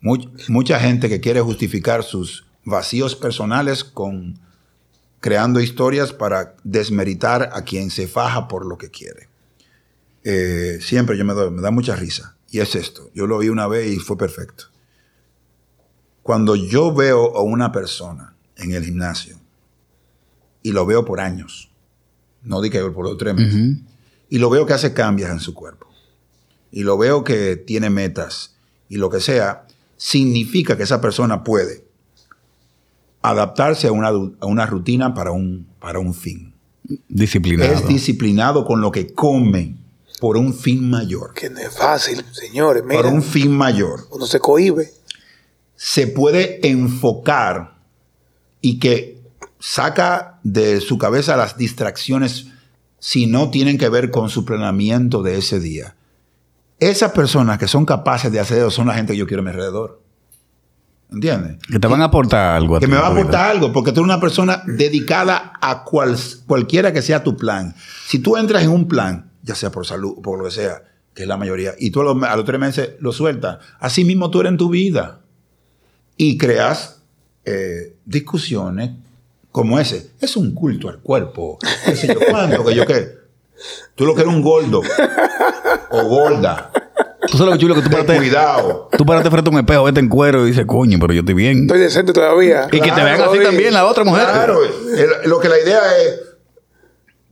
Much- mucha gente que quiere justificar sus vacíos personales con creando historias para desmeritar a quien se faja por lo que quiere. Eh, siempre yo me, doy- me da mucha risa. Y es esto. Yo lo vi una vez y fue perfecto. Cuando yo veo a una persona en el gimnasio y lo veo por años, no di que por los tres meses, y lo veo que hace cambios en su cuerpo, y lo veo que tiene metas y lo que sea, significa que esa persona puede adaptarse a una, a una rutina para un, para un fin. Disciplinado. Es disciplinado con lo que come por un fin mayor. Que no es fácil, señores. Mira, Por un fin mayor. uno se cohíbe. Se puede enfocar y que saca de su cabeza las distracciones si no tienen que ver con su planeamiento de ese día. Esas personas que son capaces de hacer eso son la gente que yo quiero a mi alrededor. ¿Entiendes? Que te van a aportar algo. Que ti, me va a aportar algo, porque tú eres una persona dedicada a cual, cualquiera que sea tu plan. Si tú entras en un plan, ya sea por salud o por lo que sea, que es la mayoría, y tú a los, a los tres meses lo sueltas, así mismo tú eres en tu vida. Y creas eh, discusiones como ese. Es un culto al cuerpo. ¿Qué sé yo cuánto? Que yo qué. Tú lo que eres un gordo o gorda. Tú sabes lo chulo que tú paraste, cuidado. tú paraste frente a un espejo, vete en cuero y dices, coño, pero yo estoy bien. Estoy decente todavía. Y que te vean así también la otra mujer. Claro, lo que la idea es,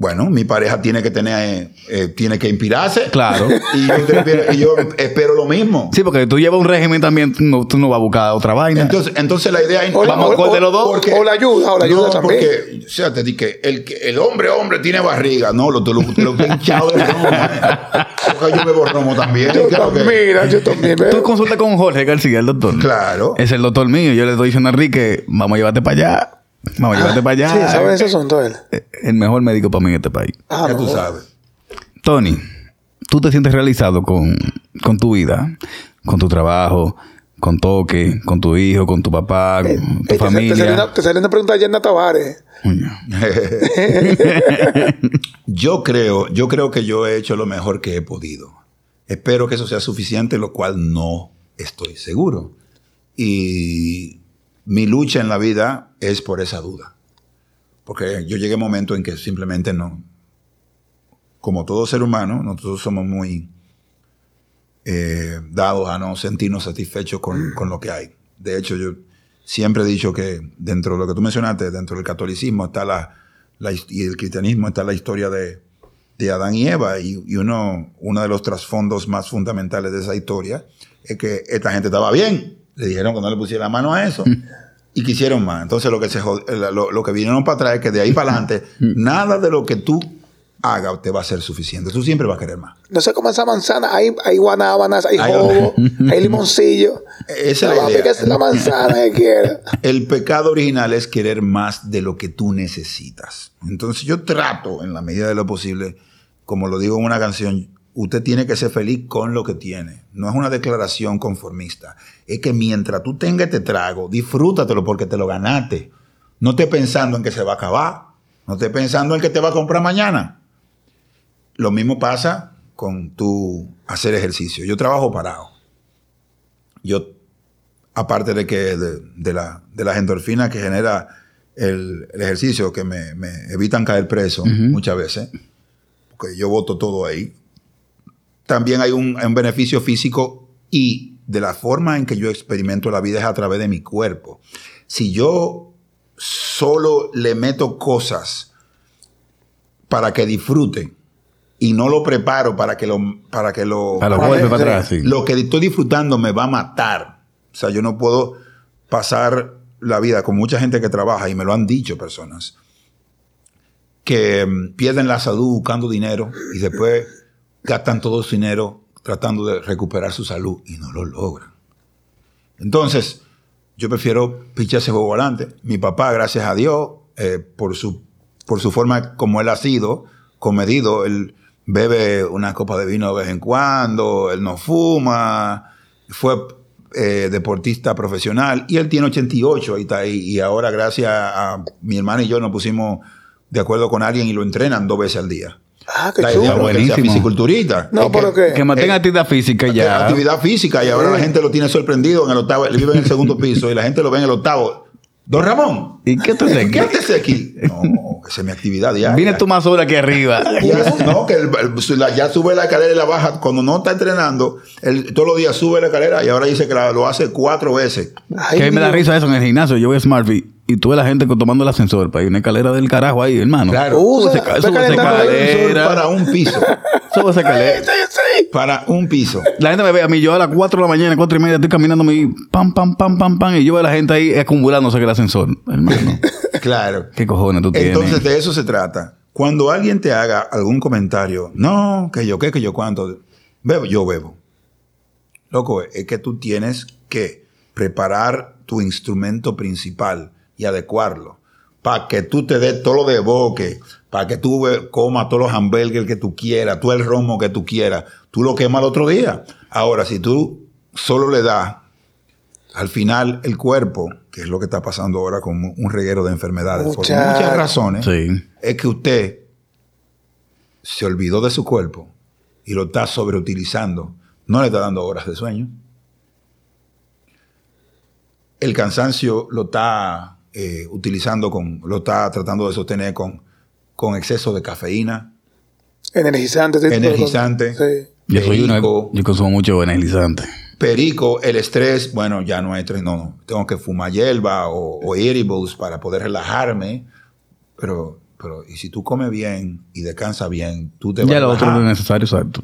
bueno, mi pareja tiene que tener, eh, tiene que inspirarse. Claro. Y yo, te- y yo espero lo mismo. Sí, porque tú llevas un régimen también, tú no, tú no vas a buscar otra vaina. Entonces, entonces la idea es... O Vamos a cuál de los dos. porque- O la ayuda, o la ayuda no, también. porque, o sea, te dije, el, que- el hombre, hombre, tiene barriga. No, lo, te lo, te lo he hinchado de romo. Porque yo bebo romo también. Yo claro que- mira, yo también. Tú consultas con Jorge García, el doctor. Claro. Es el doctor mío. Yo le estoy diciendo a Enrique, vamos a llevarte para allá. Vamos a llevarte para allá. Sí, ¿sabes ese asunto él? Eh, El mejor médico para mí en este país. Ah, ya no. tú sabes. Tony, ¿tú te sientes realizado con, con tu vida? Con tu trabajo, con Toque, con tu hijo, con tu papá, con tu Eh, te, sal- familia. te salió una, te salió una pregunta de Yerna Tavares. Coño. Yo creo, yo creo que yo he hecho lo mejor que he podido. Espero que eso sea suficiente, lo cual no estoy seguro. Y mi lucha en la vida es por esa duda. Porque yo llegué a un momento en que simplemente no, como todo ser humano, nosotros somos muy eh, dados a no sentirnos satisfechos con, con, lo que hay. De hecho, yo siempre he dicho que dentro de lo que tú mencionaste, dentro del catolicismo está la, y el cristianismo está la historia de, de Adán y Eva. Y, y, uno, uno de los trasfondos más fundamentales de esa historia es que esta gente estaba bien. Le dijeron que no le pusiera la mano a eso. y quisieron más. Entonces lo que, se, lo, lo que vinieron para atrás es que de ahí para adelante, nada de lo que tú haga te va a ser suficiente. Tú siempre vas a querer más. No sé cómo esa manzana. Hay, hay guanábanas, hay jobo, hay limoncillo. Esa es la idea. Es la manzana que quiera. El pecado original es querer más de lo que tú necesitas. Entonces yo trato, en la medida de lo posible, como lo digo en una canción, usted tiene que ser feliz con lo que tiene. No es una declaración conformista. Es que mientras tú tengas este trago, disfrútatelo porque te lo ganaste. No estés pensando en que se va a acabar. No estés pensando en que te va a comprar mañana. Lo mismo pasa con tu hacer ejercicio. Yo trabajo parado. Yo, aparte de que de, de, la, de las endorfinas que genera el, el ejercicio, que me, me, evitan caer preso uh -huh. muchas veces, porque yo voto todo ahí, también hay un, un beneficio físico y de la forma en que yo experimento la vida es a través de mi cuerpo. Si yo solo le meto cosas para que disfruten, y no lo preparo para que lo para que lo para lo, para para atrás, sí. lo que estoy disfrutando me va a matar o sea yo no puedo pasar la vida con mucha gente que trabaja y me lo han dicho personas que um, pierden la salud buscando dinero y después gastan todo su dinero tratando de recuperar su salud y no lo logran entonces yo prefiero pichar ese juego adelante mi papá gracias a Dios eh, por su por su forma como él ha sido comedido él bebe una copa de vino de vez en cuando, él no fuma, fue eh, deportista profesional y él tiene 88 y, está y ahora gracias a mi hermano y yo nos pusimos de acuerdo con alguien y lo entrenan dos veces al día. Ah, qué la chulo. es que sea fisiculturista. No, pero que, que, mantenga actividad física ya. Actividad física y ahora la gente lo tiene sorprendido en el octavo, él vive en el segundo piso y la gente lo ve en el octavo. Don Ramón, ¿Y qué tú haces aquí? ¿qué aquí? No, esa es mi actividad diaria. Vine tú más sola aquí arriba. Ya, no, que el- el- la- ya sube la escalera y la baja. Cuando no está entrenando, él todos los días sube la escalera y ahora dice que la- lo hace cuatro veces. Ay, que a mí me da Dios. risa eso en el gimnasio. Yo voy a Smartfit y tuve la gente tomando el ascensor para ir una escalera del carajo ahí, hermano. Claro. Sube esa- ve sube esa el escalera. Para un piso. Sube esa escalera. Sí, sí. Para un piso. La gente me ve a mí, yo a las 4 de la mañana, 4 y media, estoy caminando y pam, pam, pam, pam, pam, y yo veo a la gente ahí acumulándose en el ascensor. Hermano, Claro. ¿qué cojones tú tienes? Entonces de eso se trata. Cuando alguien te haga algún comentario, no, que yo qué, que yo cuánto, bebo, yo bebo. Loco, es que tú tienes que preparar tu instrumento principal y adecuarlo para que tú te des todo lo de boque, para que tú comas todos los hamburgues que tú quieras, tú el romo que tú quieras, tú lo quemas el otro día. Ahora, si tú solo le das al final el cuerpo, que es lo que está pasando ahora con un reguero de enfermedades, por muchas razones, Sí. es que usted se olvidó de su cuerpo y lo está sobreutilizando. No le está dando horas de sueño. El cansancio lo está eh, utilizando con, lo está tratando de sostener con, con exceso de cafeína, Energizante. energizante. Sí. Yo soy una, perico, yo consumo mucho energizante. perico, el estrés, bueno, ya no es, no, no, tengo que fumar hierba o, o edibles para poder relajarme, pero, pero, y si tú comes bien y descansas bien, tú te vas Ya a lo otro no es necesario, exacto.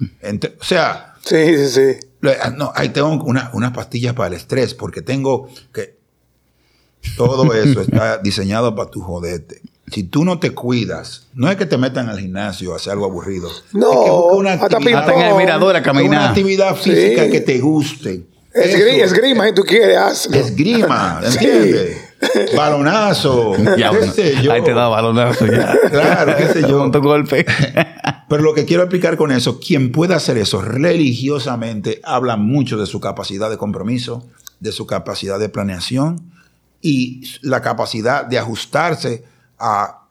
O sea, Sí, sí, sí. ah, no, ahí tengo una- unas pastillas para el estrés porque tengo que... Todo eso está diseñado para tu joderte. Si tú no te cuidas, no es que te metan al gimnasio a hacer algo aburrido. No, es que busca una hasta actividad, Hasta en el mirador a una caminar. actividad física Sí. que te guste. Esgri- Eso. esgrima, si tú quieres, hazlo. Esgrima, Sí. ¿entiendes? Balonazo, Ya, qué bueno, sé yo. ahí te da balonazo ya. Claro, qué sé yo. Con tu golpe. Pero lo que quiero explicar con eso, quien pueda hacer eso religiosamente habla mucho de su capacidad de compromiso, de su capacidad de planeación y la capacidad de ajustarse a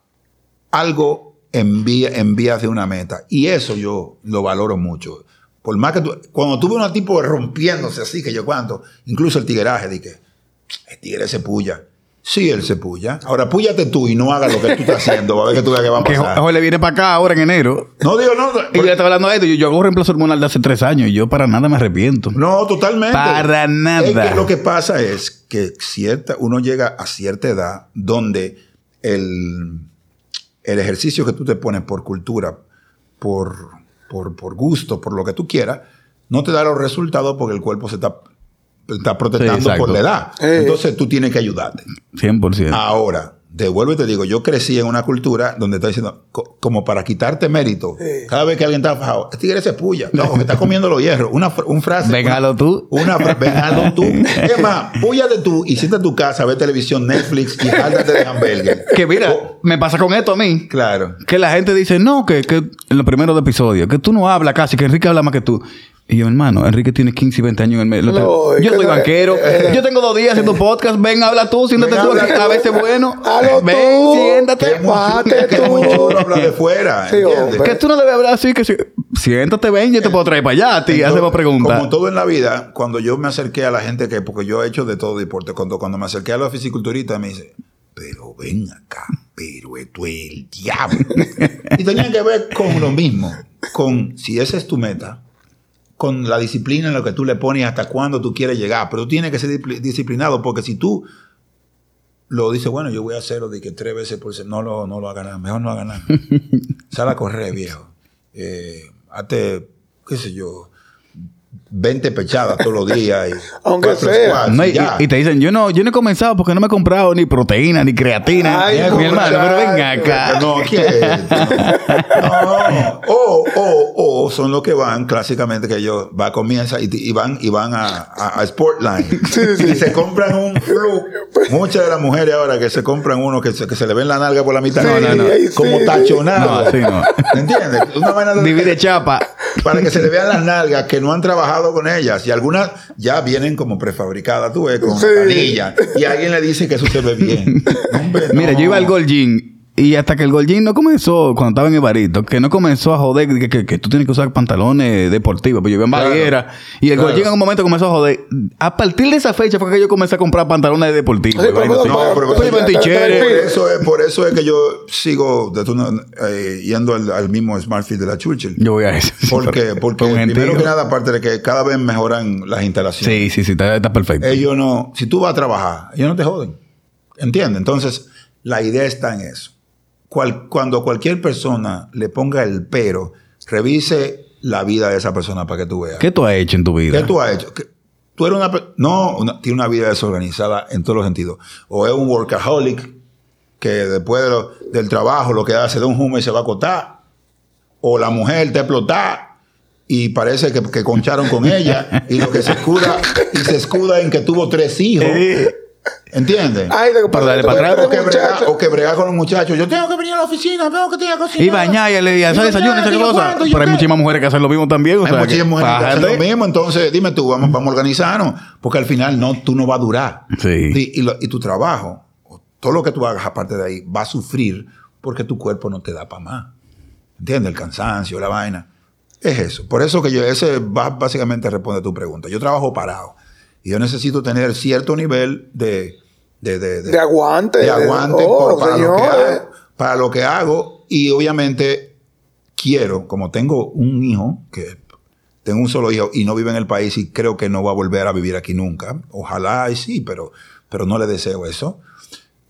algo en, vía- vías de una meta. Y eso yo lo valoro mucho. Por más que tú, cuando tuve un tipo rompiéndose así, que yo cuánto, incluso el tigueraje, dije, el tigre se puya. Sí, él se puya. Ahora, púyate tú y no hagas lo que tú estás haciendo. A ver que tú veas qué va a Que pasar. Jorge le viene para acá ahora en enero. No digo, no. Y yo le estaba hablando de esto. Yo, yo hago reemplazo hormonal de hace tres años y yo para nada me arrepiento. No, totalmente. Para nada. Es que lo que pasa es que cierta, uno llega a cierta edad donde el, el ejercicio que tú te pones por cultura, por, por, por gusto, por lo que tú quieras, no te da los resultados porque el cuerpo se está, está protestando por la edad. Sí. Entonces tú tienes que ayudarte. 100%. Ahora, devuelvo y te digo, yo crecí en una cultura donde está diciendo, co- como para quitarte mérito, Sí. cada vez que alguien está fajado, este tigre se puya, no, me está comiendo los hierros. Una, fr- un frase. Véngalo tú. Una fra- véngalo tú. Es más, púyate tú y siéntate en tu casa a ver televisión, Netflix y jáltate de hamburger. Que mira, Oh, me pasa con esto a mí. claro. Que la gente dice, no, que, que en los primeros episodios, que tú no hablas casi, que Enrique habla más que tú. Y yo, hermano, Enrique tiene 15 y 20 años en el medio. No, yo soy no- banquero. eh, yo tengo dos días haciendo podcast. Ven, habla tú, siéntate tú habla aquí. A veces bueno. Halo Ven, tú. siéntate. Que Bájate que tú. chulo hablar de fuera. Sí. Que tú no debes hablar así, que si- siéntate, ven, yo te puedo traer para allá a ti. Hacemos preguntas. Como todo en la vida, cuando yo me acerqué a la gente que, porque yo he hecho de todo deporte, cuando, cuando me acerqué a los fisiculturistas, me dice, pero ven acá, pero esto es el diablo. y tenía que ver con lo mismo, con si esa es tu meta, con la disciplina en lo que tú le pones hasta cuándo tú quieres llegar, pero tú tienes que ser disciplinado, porque si tú lo dices, bueno, yo voy a hacerlo de que tres veces por semana, no lo, no lo haga nada, mejor no haga nada. Sal a correr, viejo. Eh, hazte, qué sé yo, 20 pechadas todos los días. Y Aunque sea. squats, No, y, te dicen, yo no, yo no he comenzado porque no me he comprado ni proteína, ni creatina. Ay, Mi hermano, pero venga acá. No. No. O, o, o son los que van clásicamente que ellos va comienza y, y van y van a, a, a Sportline y se compran un flu. Muchas de las mujeres ahora que se compran uno que se, que se le ven la nalga por la mitad, Sí, no, no, no, como sí. tachonado. No, así no. ¿Entiendes? Una vaina de- Divide chapa. Para que se le vean las nalgas que no han trabajado con ellas y algunas ya vienen como prefabricadas, tú ves, con Sí. y alguien le dice que eso se ve bien. Hombre, Mira, yo iba al Gold Gym y hasta que el Gold Gym no comenzó, cuando estaba en Ibarito, que no comenzó a joder que, que- que tú tienes que usar pantalones deportivos. Pues yo iba en Claro. Baguera y el Claro. En un momento comenzó a joder. A partir de esa fecha fue que yo comencé a comprar pantalones deportivos. Sí, pero no, pero por, por eso es, por eso es que yo sigo de tu- eh, yendo al, al mismo Smartfield de la Churchill. Yo voy a eso. Porque, porque Fue un primero que nada, aparte de que cada vez mejoran las instalaciones. Sí, sí, sí, está, está perfecto. ellos no, si tú vas a trabajar, ellos no te joden. ¿Entiendes? Entonces, la idea está en eso. Cual- cuando cualquier persona le ponga el pero, revise la vida de esa persona para que tú veas. ¿Qué tú has hecho en tu vida? ¿Qué tú has hecho? ¿Qué- Tú eres una... No, una- tiene una vida desorganizada en todos los sentidos. O es un workaholic que después de lo- del trabajo lo que hace de un humo y se va a acotar. O la mujer te explota y parece que, que concharon con ella y lo que se escuda y se escuda en que tuvo tres hijos. ¿Entiendes? Ay, lo que pasa es que para tú atrás, O que, eres brega, muchacho. o que brega con los muchachos. Yo tengo que venir a la oficina, tengo que tengo que cocinar. Y bañar y le hacer desayuno, cuento, yo Pero hay muchísimas mujeres que hacen lo mismo también. O Hay sea, muchísimas mujeres que hacen lo mismo, entonces dime tú, vamos, vamos a organizarnos, porque al final no, tú no vas a durar. Sí. Y, y lo- y tu trabajo, o todo lo que tú hagas aparte de ahí, va a sufrir porque tu cuerpo no te da para más. ¿Entiendes? El cansancio, la vaina. Es eso. Por eso que yo, ese básicamente responde a tu pregunta. Yo trabajo parado y yo necesito tener cierto nivel de... De, de, De aguante. de aguante Oh, por- para, lo que hago, para lo que hago y obviamente quiero, como tengo un hijo, que tengo un solo hijo y no vive en el país y creo que no va a volver a vivir aquí nunca, ojalá y sí, pero, pero no le deseo eso,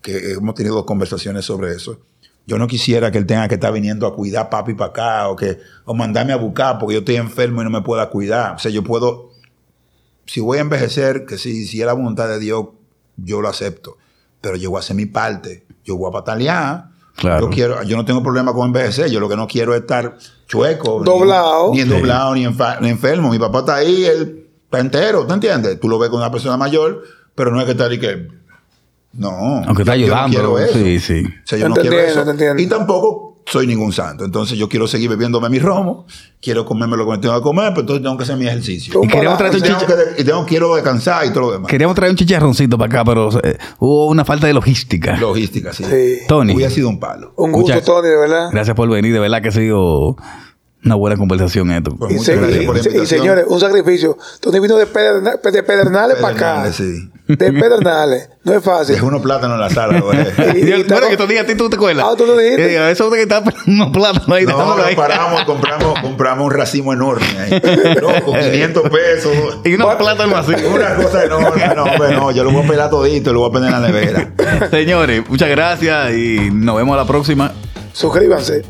que hemos tenido conversaciones sobre eso. Yo no quisiera que él tenga que estar viniendo a cuidar papi para acá o, que, o mandarme a buscar porque yo estoy enfermo y no me pueda cuidar. O sea, yo puedo, si voy a envejecer, que si, si es la voluntad de Dios, yo lo acepto. Pero yo voy a hacer mi parte. Yo voy a patalear. Claro. Yo, quiero, yo no tengo problema con envejecer. Yo lo que no quiero es estar chueco. ni- Doblado. Ni, Sí. doblado, ni, enfa- ni enfermo. Mi papá está ahí, él está entero. ¿Te entiendes? Tú lo ves con una persona mayor, pero no es que está ahí que... No. Aunque está yo- yo no ayudando. quiero eso. sí, sí. O sea, yo Te no quiero eso. Y tampoco soy ningún santo. Entonces yo quiero seguir bebiéndome mi romo, quiero comerme lo que me tengo que comer, pero entonces tengo que hacer mi ejercicio. Y queremos traer Y un tengo chicha- que de- y tengo, quiero descansar y todo lo demás. Queríamos traer un chicharroncito para acá, pero eh, hubo una falta de logística. Logística, sí. Sí. Tony. Hubiera sido un palo. Un gusto. Tony, de verdad. Gracias por venir, de verdad que ha sido Una buena conversación esto. Pues Y, se- señores, un sacrificio. Tony vino de, Pederna- de Pedernales para acá. Sí. De Pedernales. No es fácil. Dejé unos plátanos en la sala. lo dejé. Y- y Yo- está bueno, que diga a ti, tú te acuerdas. Ah, ¿tú lo dijiste? Eso de que está unos plátanos ahí, No, ahí. paramos, compramos, compramos un racimo enorme ahí. No, con 500 pesos. Y unos plátanos así. Una cosa enorme. No, hombre, no. Yo lo voy a pelar todito y lo voy a poner en la nevera. Señores, muchas gracias y nos vemos a la próxima. Suscríbanse.